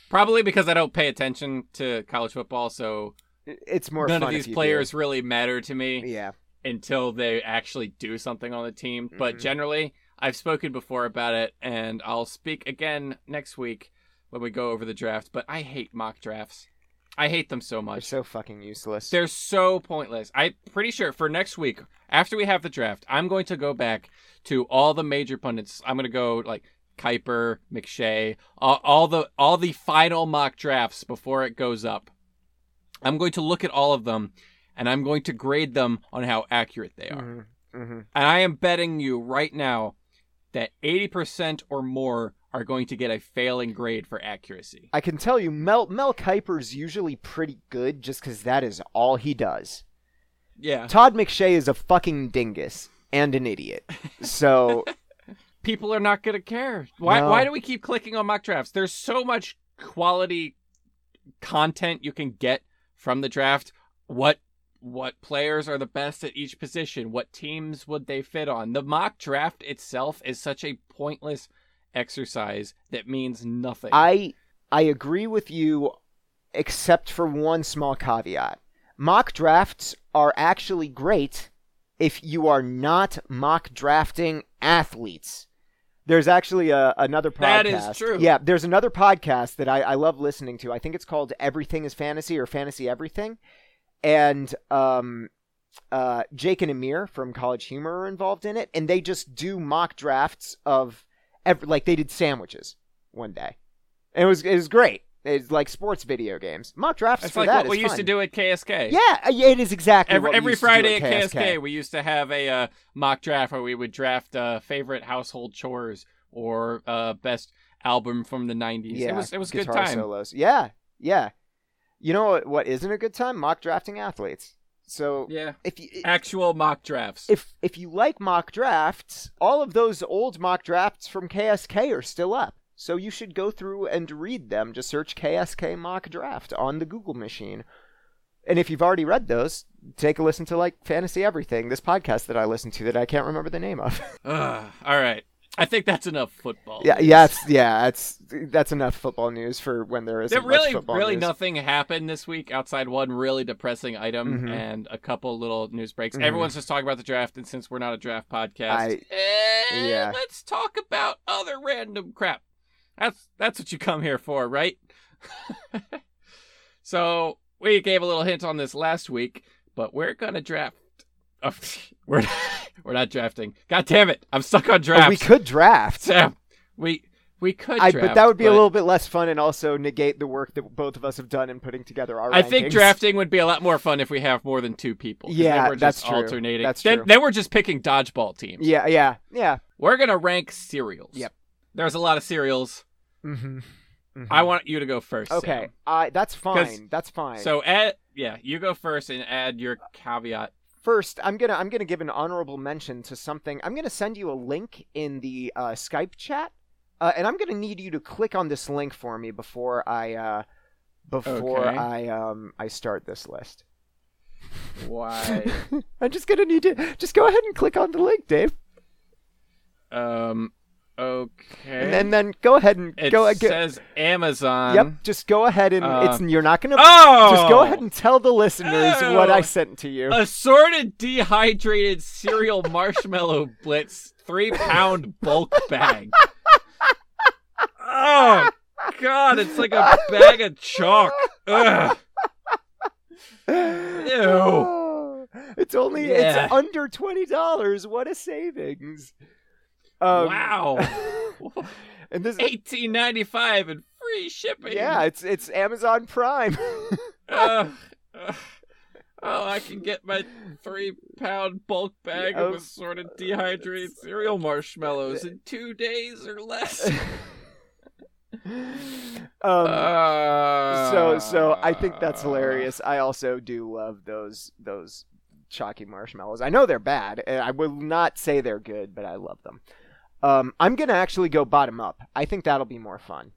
Probably because I don't pay attention to college football, so it's more none of these you do. players really matter to me Yeah. Until they actually do something on the team. But Mhm. generally, I've spoken before about it, and I'll speak again next week when we go over the draft. But I hate mock drafts. I hate them so much. They're so fucking useless. They're so pointless. I'm pretty sure for next week, after we have the draft, I'm going to go back to all the major pundits. I'm going to go like Kiper, McShay, all, all the all the final mock drafts before it goes up. I'm going to look at all of them, and I'm going to grade them on how accurate they are. Mhm, mhm. And I am betting you right now that 80% or more are going to get a failing grade for accuracy. I can tell you, Mel Mel Kiper's usually pretty good, just because that is all he does. Yeah. Todd McShay is a fucking dingus and an idiot. So people are not going to care. Why No. why do we keep clicking on mock drafts? There's so much quality content you can get from the draft. What what players are the best at each position? What teams would they fit on? The mock draft itself is such a pointless exercise that means nothing. I I agree with you, except for one small caveat. Mock drafts are actually great if you are not mock drafting athletes. There's actually a, another podcast. That is true. Yeah, there's another podcast that I, I love listening to. I think it's called Everything is Fantasy or Fantasy Everything. And um, uh, Jake and Amir from College Humor are involved in it. And they just do mock drafts of, every, like, they did sandwiches one day. And it was, it was great. It's like sports video games. Mock drafts it's for like that what we is used to do at KSK. Yeah, uh, it is exactly Every, what we every used to do Friday at at KSK, we used to have a uh, mock draft where we would draft uh, favorite household chores or uh, best album from the 90s. Yeah, it was it was a good time. solos. Yeah, yeah. You know what? What isn't a good time? Mock drafting athletes. So Yeah. if you Actual mock drafts. if if you like mock drafts, all of those old mock drafts from KSK are still up. So you should go through and read them. Just search KSK mock draft on the Google machine. And if you've already read those, take a listen to like Fantasy Everything, this podcast that I listen to that I can't remember the name of. Ugh, all right. I think that's enough football. yeah, news. yeah, that's yeah, that's that's enough football news for when there isn't There really, really news. nothing happened this week outside one really depressing item Mhm. and a couple little news breaks. Mhm. Everyone's just talking about the draft, and since we're not a draft podcast, I- eh, yeah. let's talk about other random crap. That's that's what you come here for, right? so we gave a little hint on this last week, but we're gonna draft. Oh, we're we're not drafting. God damn it! I'm stuck on Oh, drafts. we could draft. Sam, we we could. I, draft, but that would be a little bit less fun and also negate the work that both of us have done in putting together our I think drafting would be a lot more fun if we have more than two people. then Yeah, we're that's true. alternating. That's then, true. then we're just picking dodgeball teams. Yeah, yeah, yeah. We're gonna rank cereals. Yep. There's a lot of cereals. Mm-hmm. I want you to go first. Okay, Sam. I that's fine. That's fine. So add yeah, you go first and add your caveat. First, I'm gonna I'm gonna give an honorable mention to something. I'm gonna send you a link in the uh, Skype chat, uh, and I'm gonna need you to click on this link for me before I uh, before Okay. I um I start this list. Why? I'm just gonna need to just go ahead and click on the link, Dave, um. Okay. and then then go ahead and it go. uh, go says Amazon. Yep, just go ahead and Uh, it's you're not gonna Oh. just go ahead and tell the listeners what I Oh. sent to you. Assorted dehydrated cereal marshmallow blitz three pound bulk bag. Oh God! It's like a bag of chalk. Ugh. Ew. It's only Yeah. it's under twenty dollars. What a savings! Um, wow. And this, Eighteen ninety five and free shipping. yeah, it's it's Amazon Prime. Ugh. Ugh. oh, I can get my three pound bulk bag of assorted dehydrated cereal marshmallows in two days or less. um, Uh, so so I think that's hilarious. I also do love those those chalky marshmallows. I know they're bad, and I will not say they're good, but I love them. Um, I'm gonna actually go bottom up. I think that'll be more fun.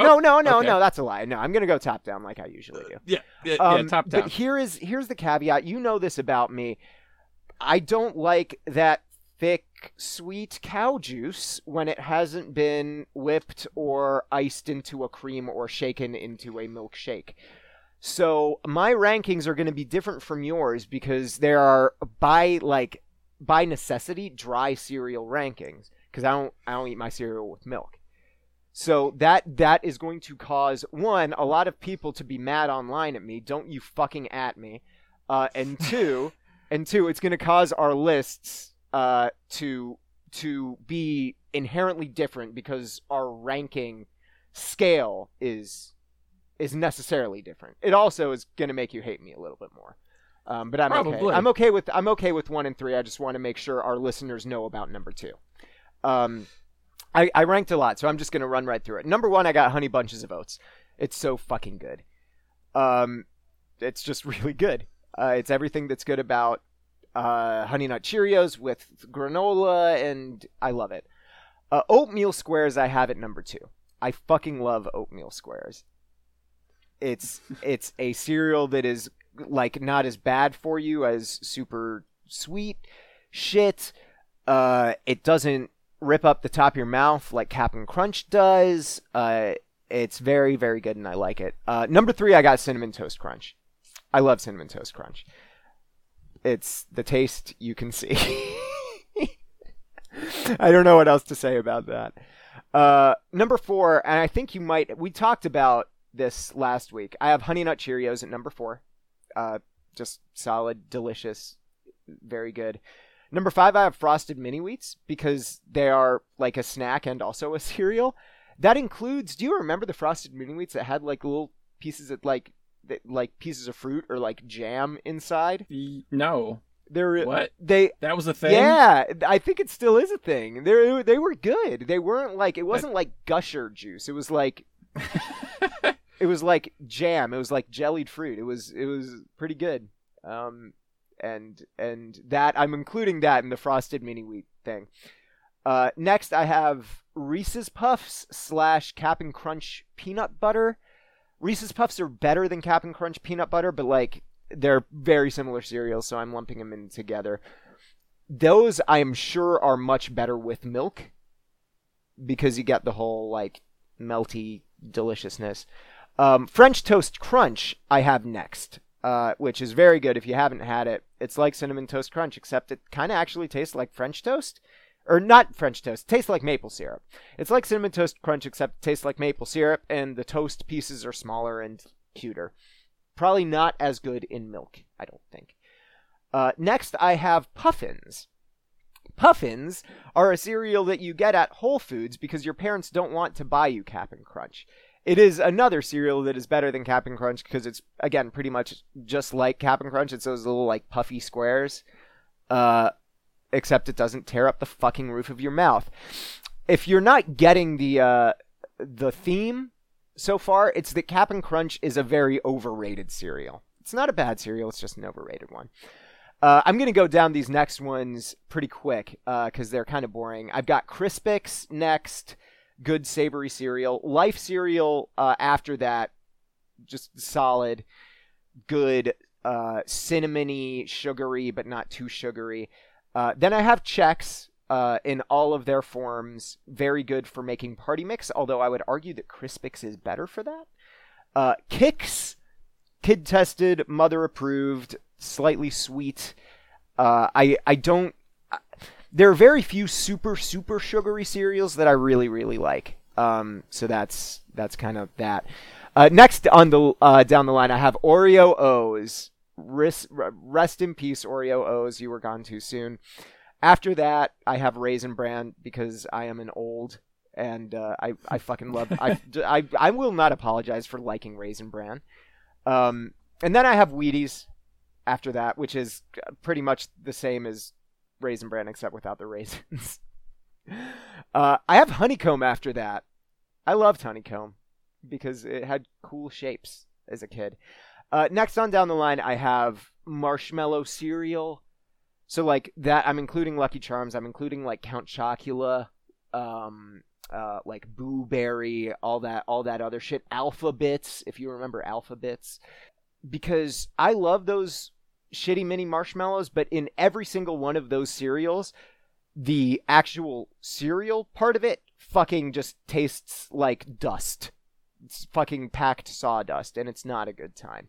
Oh, no, no, no, okay. no. That's a lie. No, I'm gonna go top down like I usually do. Yeah, yeah, Um, yeah top down. But here is here's the caveat. You know this about me. I don't like that thick, sweet cow juice when it hasn't been whipped or iced into a cream or shaken into a milkshake. So my rankings are going to be different from yours because there are by like by necessity dry cereal rankings because I don't I don't eat my cereal with milk. So that that is going to cause one a lot of people to be mad online at me. Don't you fucking at me. Uh, and two, and two, it's going to cause our lists uh, to to be inherently different because our ranking scale is is necessarily different. It also is going to make you hate me a little bit more. Um, but I'm okay. I'm okay with I'm okay with one and three. I just want to make sure our listeners know about number two. Um, I, I ranked a lot, so I'm just gonna run right through it. Number one, I got Honey Bunches of Oats. It's so fucking good. Um, it's just really good. Uh, it's everything that's good about uh, Honey Nut Cheerios with granola, and I love it. Uh, oatmeal squares, I have at number two. I fucking love oatmeal squares. It's it's a cereal that is like not as bad for you as super sweet shit. Uh, it doesn't rip up the top of your mouth like Cap'n Crunch does. Uh, it's very, very good, and I like it. Uh, number three, I got Cinnamon Toast Crunch. I love Cinnamon Toast Crunch. It's the taste you can see. I don't know what else to say about that. Uh, number four, and I think you might. We talked about this last week. I have Honey Nut Cheerios at number four. Uh, just solid, delicious, very good. Number five, I have Frosted Mini Wheats because they are like a snack and also a cereal. That includes. Do you remember the Frosted Mini Wheats that had like little pieces of like that, like pieces of fruit or like jam inside? No, They're What? they. that was a thing. Yeah, I think it still is a thing. They they were good. They weren't like it wasn't like gusher juice. It was like it was like jam. It was like jellied fruit. It was it was pretty good. Um, and and that I'm including that in the frosted mini wheat thing. Uh, next I have Reese's Puffs slash Cap'n Crunch peanut butter. Reese's Puffs are better than Cap'n Crunch peanut butter, but like they're very similar cereals, so I'm lumping them in together. Those I am sure are much better with milk because you get the whole like melty deliciousness. Um, French Toast Crunch I have next, uh, which is very good if you haven't had it. It's like Cinnamon Toast Crunch, except it kind of actually tastes like French toast. Or not French toast, tastes like maple syrup. It's like Cinnamon Toast Crunch, except it tastes like maple syrup, and the toast pieces are smaller and cuter. Probably not as good in milk, I don't think. Uh, next, I have Puffins. Puffins are a cereal that you get at Whole Foods because your parents don't want to buy you Cap'n Crunch. It is another cereal that is better than Cap'n Crunch because it's again pretty much just like Cap'n Crunch. It's those little like puffy squares, uh, except it doesn't tear up the fucking roof of your mouth. If you're not getting the uh, the theme so far, it's that Cap'n Crunch is a very overrated cereal. It's not a bad cereal; it's just an overrated one. Uh, I'm gonna go down these next ones pretty quick because they're kind of boring. I've got Crispix next, good savory cereal. Life cereal uh, after that, just solid, good, uh, cinnamony, sugary but not too sugary. Uh, then I have Chex uh, in all of their forms, very good for making party mix. Although I would argue that Crispix is better for that. Uh, Kix, kid tested, mother approved, slightly sweet. Uh, I I don't. There are very few super super sugary cereals that I really really like. Um, so that's that's kind of that. Uh, next on the uh, down the line, I have Oreo O's. Rest, rest in peace, Oreo O's. You were gone too soon. After that, I have Raisin Bran because I am an old and uh, I I fucking love I, I I will not apologize for liking Raisin Bran. Um, and then I have Wheaties after that, which is pretty much the same as Raisin Bran except without the raisins. uh, I have Honeycomb after that. I loved Honeycomb because it had cool shapes as a kid. Uh, next on down the line, I have marshmallow cereal. So like that, I'm including Lucky Charms. I'm including like Count Chocula, um, uh, like Boo Berry, all that, all that other shit. Alpha Bits, if you remember Alpha Bits, because I love those shitty mini marshmallows. But in every single one of those cereals, the actual cereal part of it fucking just tastes like dust it's fucking packed sawdust, and it's not a good time.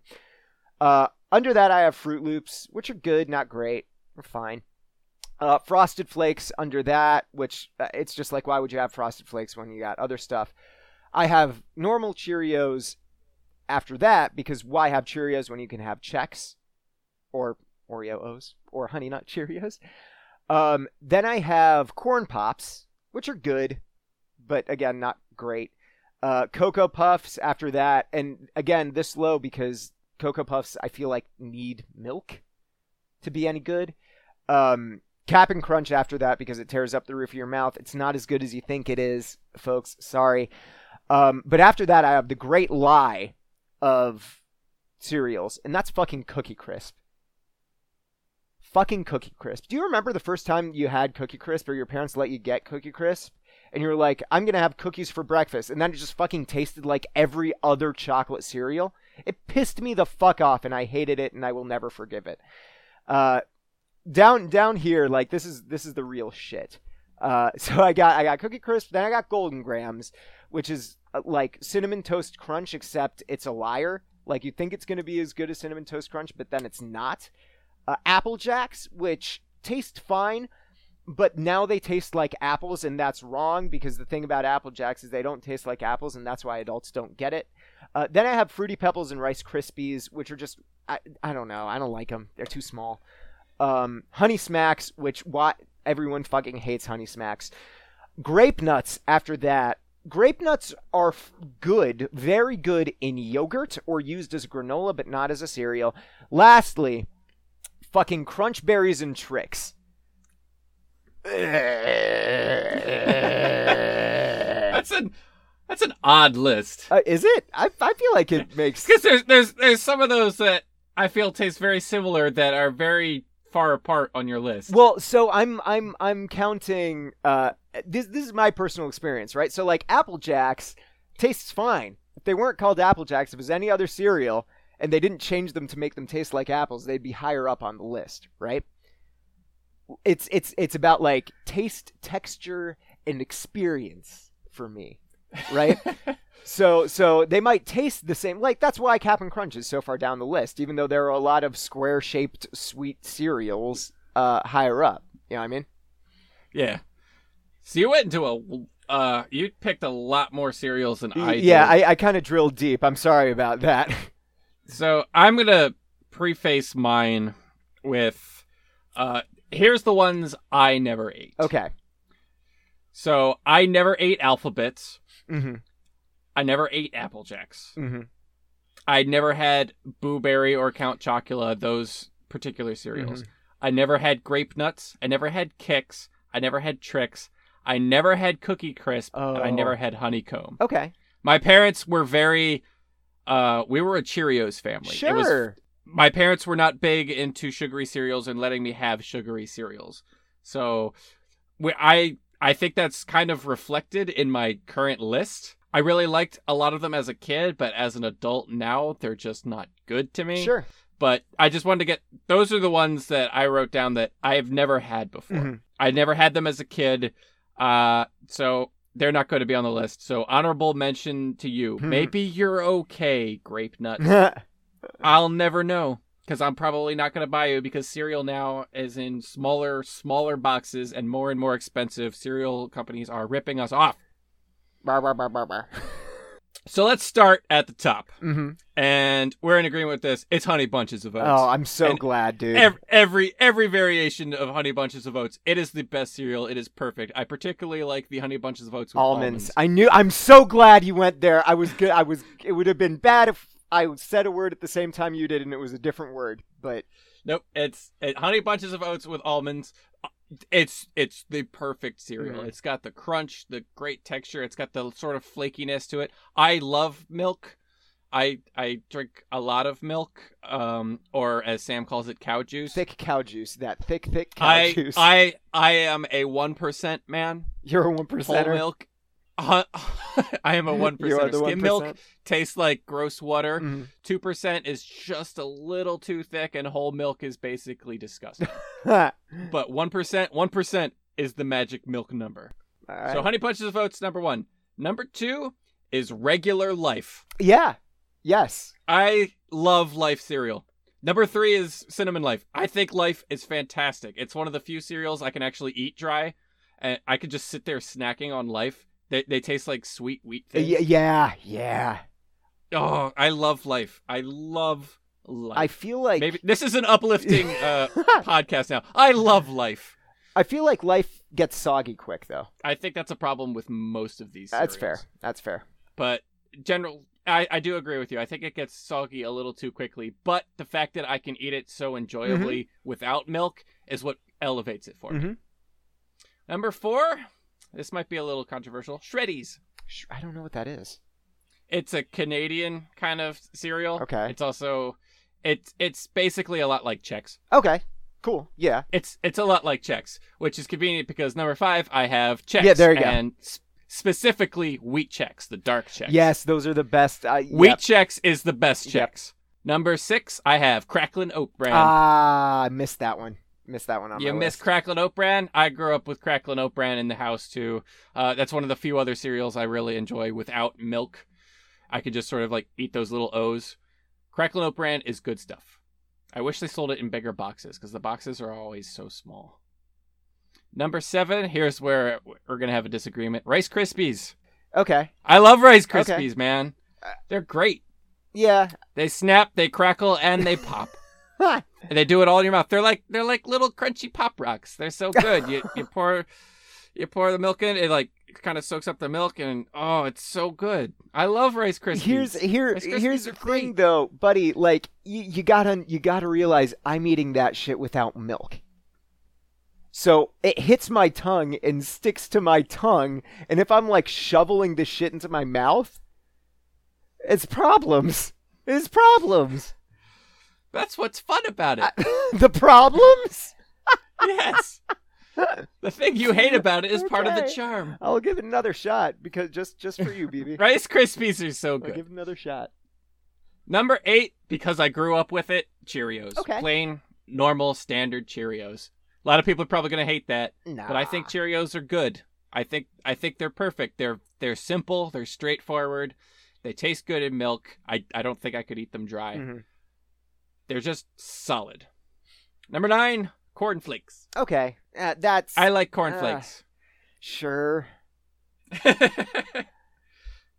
Uh, under that, I have Fruit Loops, which are good, not great. They're fine. Uh, Frosted Flakes under that, which uh, it's just like, why would you have Frosted Flakes when you got other stuff? I have normal Cheerios after that because why have Cheerios when you can have Chex or Oreo O's or Honey Nut Cheerios? Um, then I have Corn Pops, which are good, but again, not great. Uh, Cocoa Puffs after that, and again, this low because Cocoa Puffs I feel like need milk to be any good. Um, Cap'n Crunch after that because it tears up the roof of your mouth. It's not as good as you think it is, folks. Sorry. Um, but after that, I have the great lie of cereals, and that's fucking Cookie Crisp. Fucking Cookie Crisp. Do you remember the first time you had Cookie Crisp or your parents let you get Cookie Crisp? and you're like, I'm gonna have cookies for breakfast, and then it just fucking tasted like every other chocolate cereal. It pissed me the fuck off, and I hated it, and I will never forgive it. Uh, down down here, like this is this is the real shit. Uh, so I got I got Cookie Crisp, then I got Golden Grams, which is uh, like cinnamon toast crunch, except it's a liar. Like you think it's gonna be as good as cinnamon toast crunch, but then it's not. Uh, Apple Jacks, which taste fine, but now they taste like apples and that's wrong because the thing about apple jacks is they don't taste like apples and that's why adults don't get it. Uh, then i have fruity pebbles and rice krispies which are just i, I don't know i don't like them they're too small. Um, honey smacks which what everyone fucking hates honey smacks. Grape nuts after that grape nuts are f- good very good in yogurt or used as granola but not as a cereal. Lastly fucking crunch berries and Trix. that's an that's an odd list. Uh, is it? I, I feel like it makes because there's there's there's some of those that I feel taste very similar that are very far apart on your list. Well, so I'm I'm I'm counting. Uh, this this is my personal experience, right? So like Apple Jacks tastes fine. If they weren't called Apple Jacks, if it was any other cereal, and they didn't change them to make them taste like apples, they'd be higher up on the list, right? it's it's it's about like taste, texture, and experience for me, right? so so they might taste the same. Like that's why Cap'n Crunch is so far down the list, even though there are a lot of square-shaped sweet cereals uh, higher up. You know what I mean? Yeah. So you went into a uh, you picked a lot more cereals than I yeah, did. I, I kind of drilled deep. I'm sorry about that. so I'm gonna preface mine with uh, here's the ones I never ate. Okay. So I never ate Alpha Bits. Mm-hmm. I never ate Apple Jacks. Mm-hmm. I never had blueberry or Count Chocula, those particular cereals. Mm-hmm. I never had Grape Nuts. I never had Kix. I never had Trix. I never had Cookie Crisp. Oh. And I never had Honeycomb. Okay. My parents were very. Uh, we were a Cheerios family. It was Sure. my parents were not big into sugary cereals and letting me have sugary cereals. So we, I I think that's kind of reflected in my current list. I really liked a lot of them as a kid, but as an adult now, they're just not good to me. Sure. But I just wanted to get those are the ones that I wrote down that I've never had before. Mhm. I never had them as a kid. Uh so they're not going to be on the list. So honorable mention to you. Hmm. Maybe you're okay, grape nut. I'll never know because I'm probably not going to buy you because cereal now is in smaller, smaller boxes and more and more expensive. Cereal companies are ripping us off. Bar, bar, bar, bar, bar. So let's start at the top, Mm-hmm. and we're in agreement with this. It's Honey Bunches of Oats. Oh, I'm so And glad, dude. Every, every every variation of Honey Bunches of Oats, it is the best cereal. It is perfect. I particularly like the Honey Bunches of Oats with almonds. almonds. I knew. I'm so glad you went there. I was good. I was. It would have been bad if I said a word at the same time you did, and it was a different word. But Nope, it's it, Honey Bunches of Oats with almonds. It's it's the perfect cereal. Mhm. It's got the crunch, the great texture. It's got the sort of flakiness to it. I love milk. I I drink a lot of milk, um, or as Sam calls it, cow juice. thick cow juice. That thick, thick cow I juice. I I am a one percent man. You're a one Whole percenter. milk. Uh, I am a one percent. Skim 1%. milk tastes like gross water. Mhm. Two percent is just a little too thick, and whole milk is basically disgusting. But one percent, one percent is the magic milk number. right. So Honey Bunches of Oats, number one. Number two is regular life. yeah. Yes. I love Life cereal. Number three is Cinnamon Life. I think Life is fantastic. It's one of the few cereals I can actually eat dry, and I could just sit there snacking on Life. They they taste like sweet wheat Uh, things. y- yeah. Yeah. Oh, I love Life. I love Life. I feel like Maybe this is an uplifting uh, podcast now. I love Life. I feel like life gets soggy quick though. I think that's a problem with most of these. That's cereals. fair. That's fair. but general I, I do agree with you. I think it gets soggy a little too quickly, but the fact that I can eat it so enjoyably Mm-hmm. without milk is what elevates it for me. Mhm. Number four, this might be a little controversial. Shreddies. Sh- I don't know what that is. It's a Canadian kind of cereal. Okay. It's also it's it's basically a lot like Chex. Okay. Cool. Yeah. It's it's a lot like Chex, which is convenient because number five I have Chex. Yeah, there you go. And s- specifically wheat Chex, the dark Chex. Yes, those are the best. Wheat yep. Chex is the best Yep. Number six, I have Cracklin' Oat Bran. Ah, I missed that one. Missed that one on you my miss list. Cracklin' Oat Bran? I grew up with Cracklin' Oat Bran in the house too. Uh, that's one of the few other cereals I really enjoy without milk. I could just sort of like eat those little O's. Cracklin' Oat Bran is good stuff. I wish they sold it in bigger boxes because the boxes are always so small. Number seven, here's where we're gonna have a disagreement. Rice Krispies. Okay. I love Rice Okay. Krispies, man. They're great. Yeah. They snap, they crackle, and they pop. And they do it all in your mouth. They're like they're like little crunchy pop rocks. They're so good. you you pour you pour the milk in, it like kind of soaks up the milk, and oh, it's so good. I love Rice Krispies. Here's here here's the thing though, buddy. Like you, you gotta you gotta realize I'm eating that shit without milk. So it hits my tongue and sticks to my tongue, and if I'm like shoveling the shit into my mouth, it's problems. It's problems. That's what's fun about it. the problems. yes. The thing you hate about it is part of the charm. I'll give it another shot because just just for you, BB. Rice Krispies are so good. I'll give it another shot. Number eight, because I grew up with it, Cheerios. Okay. Plain, normal, standard Cheerios. A lot of people are probably gonna hate that. Nah. but I think Cheerios are good. I think I think they're perfect. They're they're simple. They're straightforward. They taste good in milk. I I don't think I could eat them dry. Mhm. They're just solid. Number nine, cornflakes. Okay, uh, that's I like cornflakes. sure.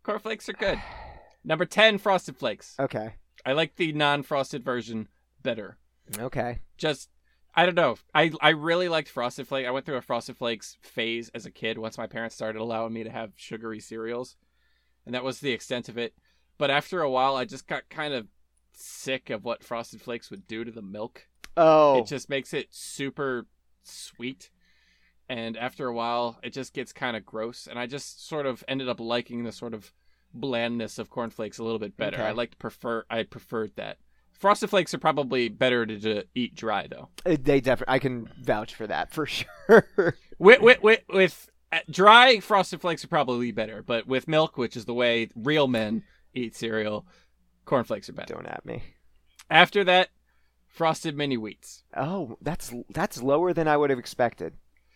cornflakes are good. Number ten, frosted flakes. Okay, I like the non-frosted version better. okay. Just I don't know. I I really liked frosted flakes. I went through a frosted flakes phase as a kid once my parents started allowing me to have sugary cereals, and that was the extent of it. But after a while, I just got kind of sick of what frosted flakes would do to the milk. Oh, It just makes it super sweet. And after a while, it just gets kind of gross. And I just sort of ended up liking the sort of blandness of cornflakes a little bit better. Okay. I liked prefer I preferred that. Frosted flakes are probably better to, to eat dry though. Uh, they definitely. I can vouch for that for sure. With with with, with uh, dry frosted flakes are probably better, but with milk, which is the way real men eat cereal, cornflakes are better. Don't at me. After that, frosted mini wheats. Oh, that's that's lower than I would have expected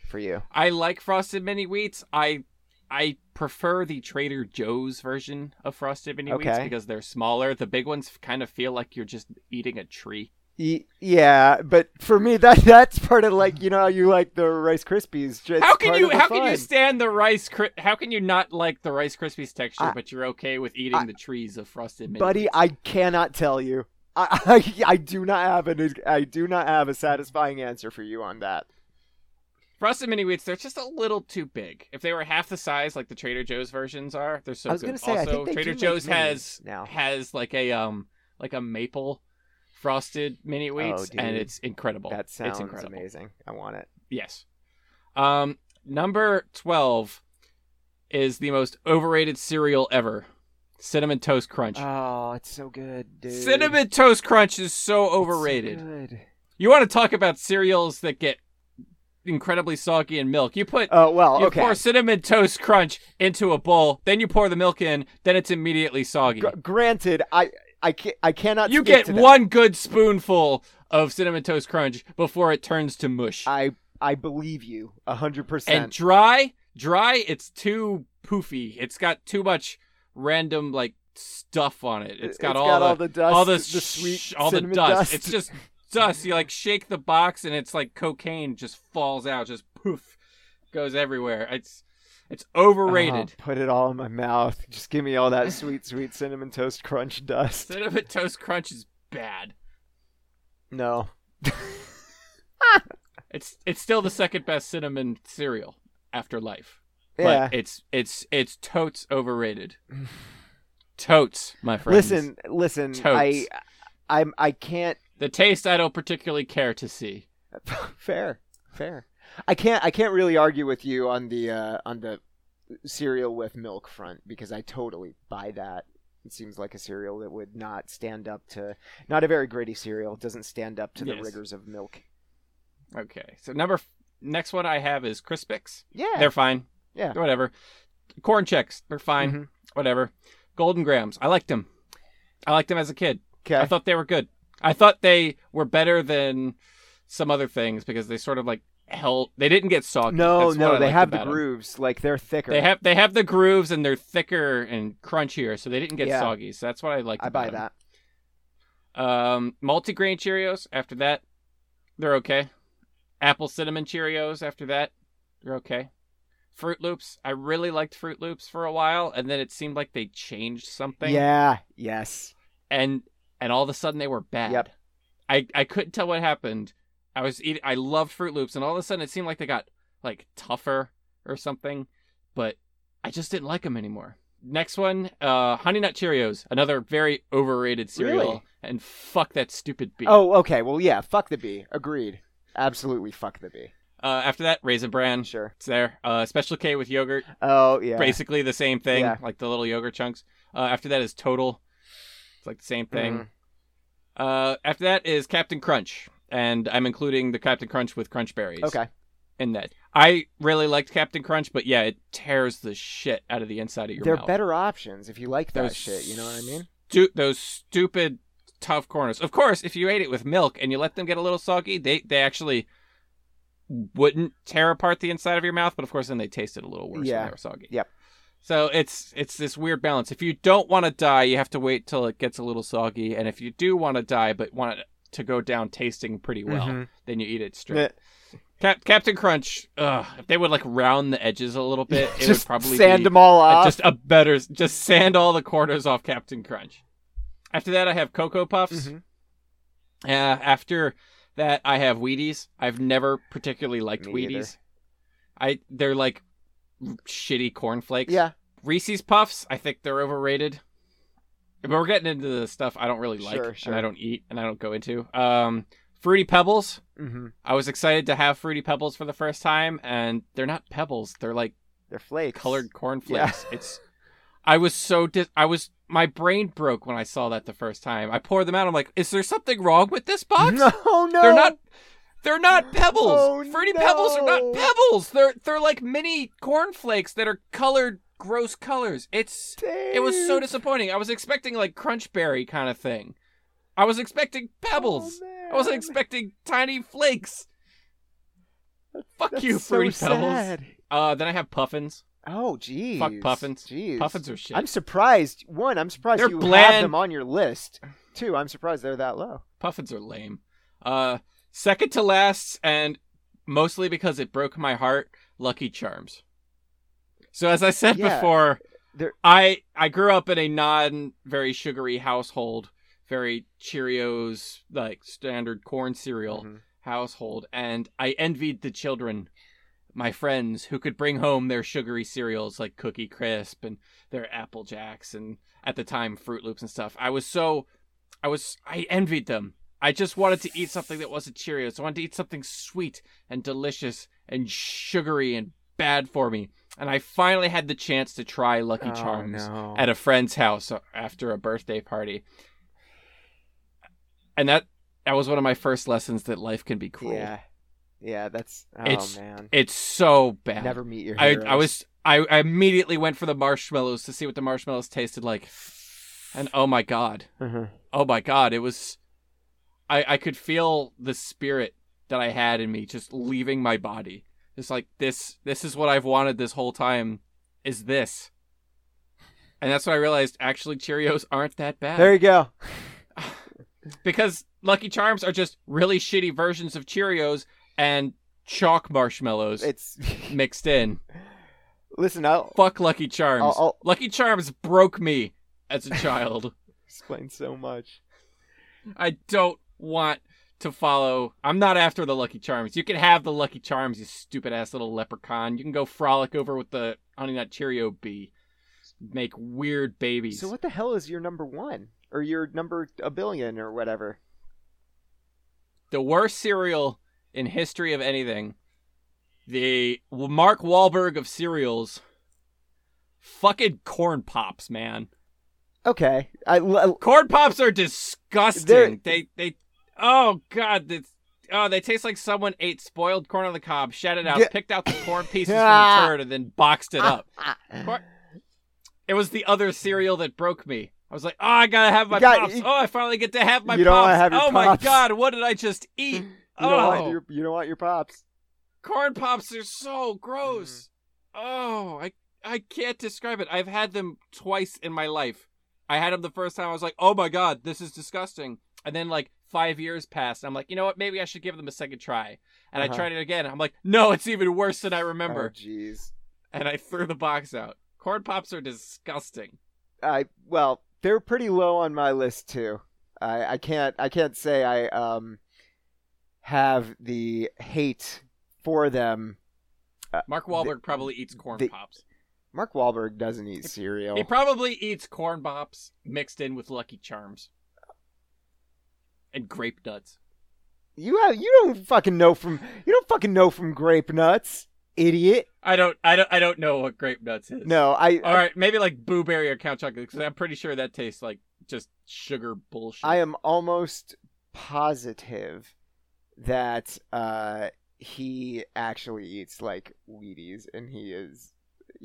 for you. I like frosted mini wheats. I I prefer the Trader Joe's version of frosted mini wheats because they're smaller. The big ones kind of feel like you're just eating a tree. Yeah, but for me, that that's part of like you know how you like the Rice Krispies. It's how can you how can you stand the rice how can you not like the rice krispies texture I- but you're okay with eating I- the trees of frosted mini buddy? I cannot tell you. I, I I do not have an I do not have a satisfying answer for you on that. frosted mini wheats they're just a little too big if they were half the size like the trader joe's versions are they're so I was good gonna say, I also think they trader joe's has now. has like a um like a maple frosted mini wheats Oh, and it's incredible That sounds it's incredible amazing. I want it. yes um number 12 is the most overrated cereal ever cinnamon toast crunch Oh, it's so good, dude. cinnamon toast crunch is so so overrated good. you want to talk about cereals that get incredibly soggy in milk you put Oh well, you okay. pour cinnamon toast crunch into a bowl then you pour the milk in then it's immediately soggy Gr- granted, I I can I cannot. you get one good spoonful of cinnamon toast crunch before it turns to mush I I believe you a hundred and percent. And dry dry it's too poofy it's got too much random like stuff on it it's got all the all the dust, all the, the sh- sweet, all the cinnamon dust. It's just dust. You like shake the box and it's like cocaine just falls out, just poof, goes everywhere. It's it's overrated. Oh, put it all in my mouth. Just give me all that sweet, sweet cinnamon toast crunch dust. Cinnamon toast crunch is bad. No. It's it's still the second best cinnamon cereal after Life, Yeah. but it's it's it's totes overrated. totes, my friends. Listen, listen. Totes. I I'm I can't. the taste I don't particularly care to see. fair, fair. I can't. I can't really argue with you on the uh, on the cereal with milk front because I totally buy that. It seems like a cereal that would not stand up to not a very gritty cereal. It doesn't stand up to the rigors of milk. Okay, so number f- next one I have is Crispix. Yeah. They're fine. Yeah. Whatever. Corn Chex. They're fine. Mhm. Whatever. Golden grams. I liked them. I liked them as a kid. Okay. I thought they were good. I thought they were better than some other things because they sort of like held. They didn't get soggy. no, That's no, they have the grooves. Like they're thicker. They have they have the grooves and they're thicker and crunchier, so they didn't get Yeah. soggy. So that's what I like. I buy about 'em. that. Um, multigrain Cheerios. After that, they're okay. Apple cinnamon Cheerios. After that, they're okay. Fruit Loops. I really liked Fruit Loops for a while, and then it seemed like they changed something. Yeah. Yes. And and all of a sudden they were bad. Yep. I I couldn't tell what happened. I was eating. I loved Fruit Loops, and all of a sudden it seemed like they got like tougher or something, but I just didn't like them anymore. Next one, uh, Honey Nut Cheerios, another very overrated cereal, Really? and fuck that stupid bee. Oh, okay. Well, yeah. Fuck the bee. Agreed. Absolutely. Fuck the bee. Uh, after that, Raisin Bran, Sure. it's there. Uh, Special K with yogurt, Oh, yeah. basically the same thing, Yeah. like the little yogurt chunks. Uh, after that is Total, it's like the same thing. Mhm. Uh, after that is Captain Crunch, and I'm including the Captain Crunch with Crunch Berries. Okay. in that. I really liked Captain Crunch, but yeah, it tears the shit out of the inside of your mouth. They're mouth. better options if you like that Those shit. You know what I mean? Stu- those stupid tough corners. Of course, if you ate it with milk and you let them get a little soggy, they they actually wouldn't tear apart the inside of your mouth, but of course then they tasted a little worse Yeah. when they were soggy. Yep. So it's it's this weird balance. If you don't want to die, you have to wait till it gets a little soggy, and if you do want to die but want to go down tasting pretty well, Mhm. then you eat it straight. Yeah. Cap- Captain Crunch, ugh, if they would like round the edges a little bit, it Just would probably sand be them all off. just a better, just sand all the corners off Captain Crunch. After that, I have Cocoa Puffs. Mhm. Uh, after that, I have Wheaties. I've never particularly liked Me either. Wheaties. I they're like shitty cornflakes. Yeah. Reese's Puffs, I think they're overrated. But we're getting into the stuff I don't really like Sure, sure. and I don't eat and I don't go into. Um, Fruity Pebbles. Mm-hmm. I was excited to have Fruity Pebbles for the first time, and they're not pebbles. They're like They're flakes. colored cornflakes. It's. I was so dis- I was my brain broke when I saw that the first time. I poured them out. I'm like, is there something wrong with this box? No, no. They're not. They're not pebbles. Oh, Fruity Pebbles are not pebbles. They're they're like mini cornflakes that are colored gross colors. It's it was so disappointing. I was expecting like crunchberry kind of thing. I was expecting pebbles. Oh, I wasn't expecting tiny flakes. Fuck That's you, so Fruity Pebbles. Uh, then I have puffins. Oh, jeez. Fuck puffins. Jeez. Puffins are shit. I'm surprised. One, I'm surprised They're you have them on your list. Two, I'm surprised they're that low. Puffins are lame. Uh, second to last, and mostly because it broke my heart, Lucky Charms. So as I said Yeah, before, there- I I grew up in a non very sugary household, very Cheerios like standard corn cereal Mhm. household, and I envied the children, my friends, who could bring home their sugary cereals like Cookie Crisp and their Apple Jacks and at the time Fruit Loops and stuff. I was so, I was, I envied them. I just wanted to eat something that wasn't Cheerios. I wanted to eat something sweet and delicious and sugary and bad for me. And I finally had the chance to try Lucky Oh, Charms no. at a friend's house after a birthday party. And that that was one of my first lessons that life can be cruel. Yeah, yeah. That's oh It's- man. It's so bad. Never meet your I heroes. I was I, I immediately went for the marshmallows to see what the marshmallows tasted like. And oh my god. Mhm. Oh my god, it was I I could feel the spirit that I had in me just leaving my body. It's like this this is what I've wanted this whole time is this. And that's when I realized actually Cheerios aren't that bad. There you go. because Lucky Charms are just really shitty versions of Cheerios and chalk marshmallows It's mixed in. listen. I'll Fuck Lucky Charms. I'll- I'll- Lucky Charms broke me as a child. explain so much. I don't want to follow. I'm not after the Lucky Charms. You can have the Lucky Charms, you stupid ass little leprechaun. You can go frolic over with the Honey Nut Cheerio bee. Make weird babies. So what the hell is your number one or your number a billion or whatever? the worst cereal in history of anything. The Mark Wahlberg of cereals. Fucking corn pops, man. Okay, I l- Corn pops are disgusting. They they oh god, that's oh they taste like someone ate spoiled corn on the cob, shat it out, Yeah. picked out the corn pieces from the turd, and then boxed it up. It was the other cereal that broke me. I was like, oh, I gotta have my got- pops. you- oh, I finally get to have my You pops. have oh my god, what did I just eat? you oh, don't want oh. your you don't want your pops. corn pops are so gross. Mm-hmm. Oh, I I can't describe it. I've had them twice in my life. I had them the first time. I was like, oh my god, this is disgusting. And then like five years passed. I'm like, you know what? Maybe I should give them a second try. And Uh-huh. I tried it again. I'm like, no, it's even worse than I Oh remember. jeez. and I threw the box out. Corn pops are disgusting. I well, they're pretty low on my list too. I I can't I can't say I um have the hate for them. Mark Wahlberg probably eats corn they- pops. Mark Wahlberg doesn't eat cereal. He probably eats corn pops mixed in with Lucky Charms and grape nuts. you have you don't fucking know from you don't fucking know from grape nuts, idiot. I don't, I don't, I don't know what grape nuts is. No, I All right, maybe like blueberry or count Chocula because I'm pretty sure that tastes like just sugar bullshit. I am almost positive that uh he actually eats like Wheaties and he is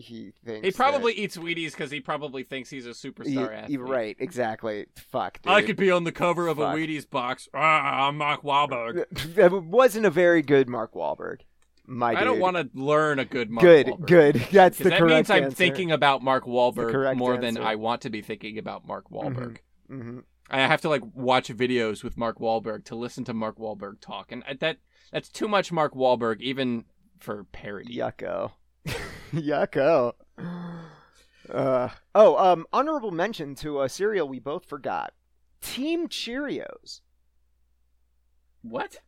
he thinks he probably that- eats Wheaties because he probably thinks he's a superstar ye- athlete. right, exactly. Fuck, dude. I could be on the cover of Fuck. a Wheaties box. Ah, I'm Mark Wahlberg. That wasn't a very good Mark Wahlberg. My I don't want to learn a good Mark good, Wahlberg. good. That's the that correct means I'm answer. thinking about Mark Wahlberg more than. I want to be thinking about Mark Wahlberg. hmm I have to like watch videos with Mark Wahlberg to listen to Mark Wahlberg talk, and that that's too much Mark Wahlberg even for parody. Yucko, yucko. Uh, oh, um, honorable mention to a cereal we both forgot. Team Cheerios. What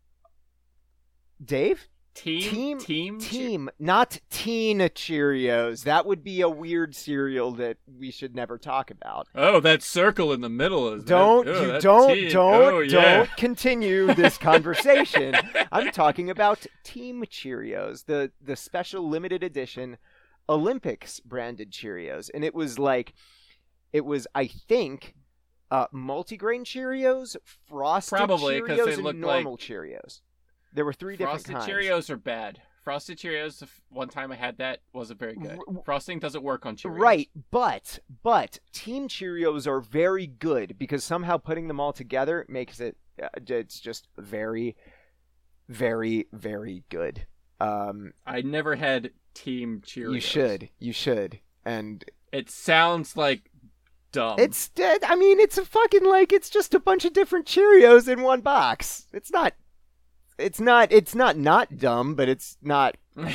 Dave? team Team- team Team, not teen Cheerios. That would be a weird cereal that we should never talk about. Oh, that circle in the middle is Don't that, oh, you don't don't oh, yeah. don't continue this conversation. I'm talking about Team Cheerios, the the special limited edition Olympics branded Cheerios, and it was like it was I think uh, multigrain Cheerios, frosted Probably, Cheerios, they and normal Cheerios. There were three Frosted different kinds. Frosted Cheerios are bad. Frosted Cheerios. One time I had that wasn't very good. Frosting doesn't work on Cheerios. Right, but but Team Cheerios are very good because somehow putting them all together makes it uh, it's just very very very good. Um I never had Team Cheerios. you should you should and It sounds like dumb. it's I mean it's a fucking like it's just a bunch of different Cheerios in one box. It's not it's not it's not not dumb, but it's not.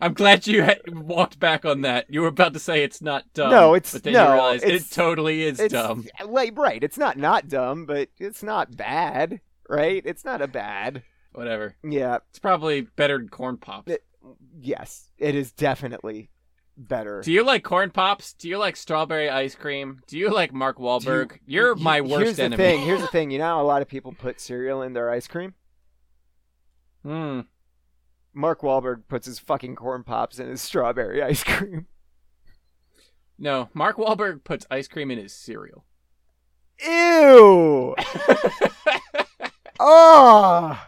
I'm glad you had walked back on that. You were about to say it's not dumb. No, it's- but then no, you realized it totally is It's dumb. like right. It's not not dumb, but it's not bad. Right? It's not a bad. Whatever. Yeah. It's probably better than corn pops. It- Yes, it is definitely better. Do you like corn pops? Do you like strawberry ice cream? Do you like Mark Wahlberg? You're He- my worst Here's the thing. Here's the thing. You know how a lot of people put cereal in their ice cream. Hmm. Mark Wahlberg puts his fucking corn pops in his strawberry ice cream. No, Mark Wahlberg puts ice cream in his cereal. Ew! Oh!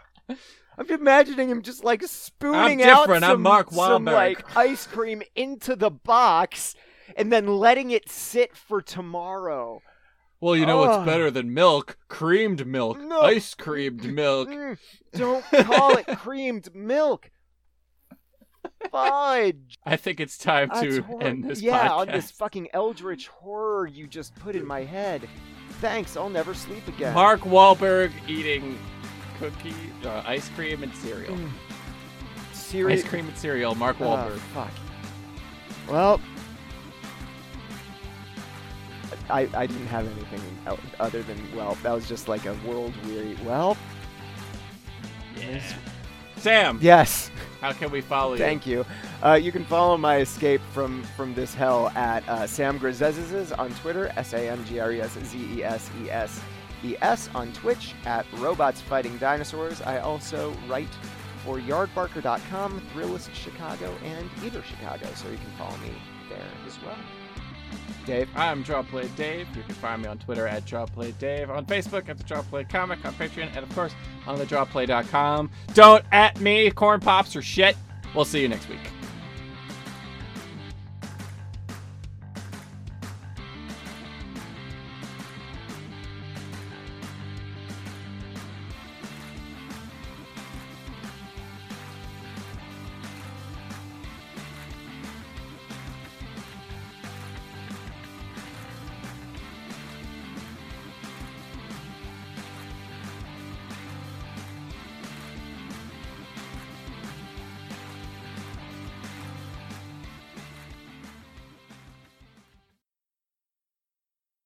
I'm imagining him just like spooning I'm out different. I'm some, Mark some Wahlberg. like ice cream into the box and then letting it sit for tomorrow. Well, you know Oh. what's better than milk? Creamed milk. No. Ice creamed milk. Mm, don't call it creamed milk. Fudge. I think it's time That's to hor- end this yeah, podcast. on this fucking eldritch horror you just put in my head. Thanks, I'll never sleep again. Mark Wahlberg eating cookie, uh, ice cream, and cereal. Mm. Serious. Ice cream and cereal. Mark Oh, Wahlberg. fuck. Well, I I didn't have anything other than well, that was just like a world weary. Well, yeah. Sam, yes. how can we follow you? Thank you. Uh, you can follow my escape from from this hell at uh, Sam Grzezes on Twitter, S A M G R E S Z E S E S E S on Twitch at Robots Fighting Dinosaurs. I also write for Yardbarker.com, Thrillist Chicago, and Eater Chicago, so you can follow me there as well. Dave. I'm Drawplay Dave. You can find me on Twitter at Drawplay Dave, on Facebook at the Drawplay Comic, on Patreon, and of course on the Drawplay.com. Don't at me, corn pops or shit. We'll see you next week.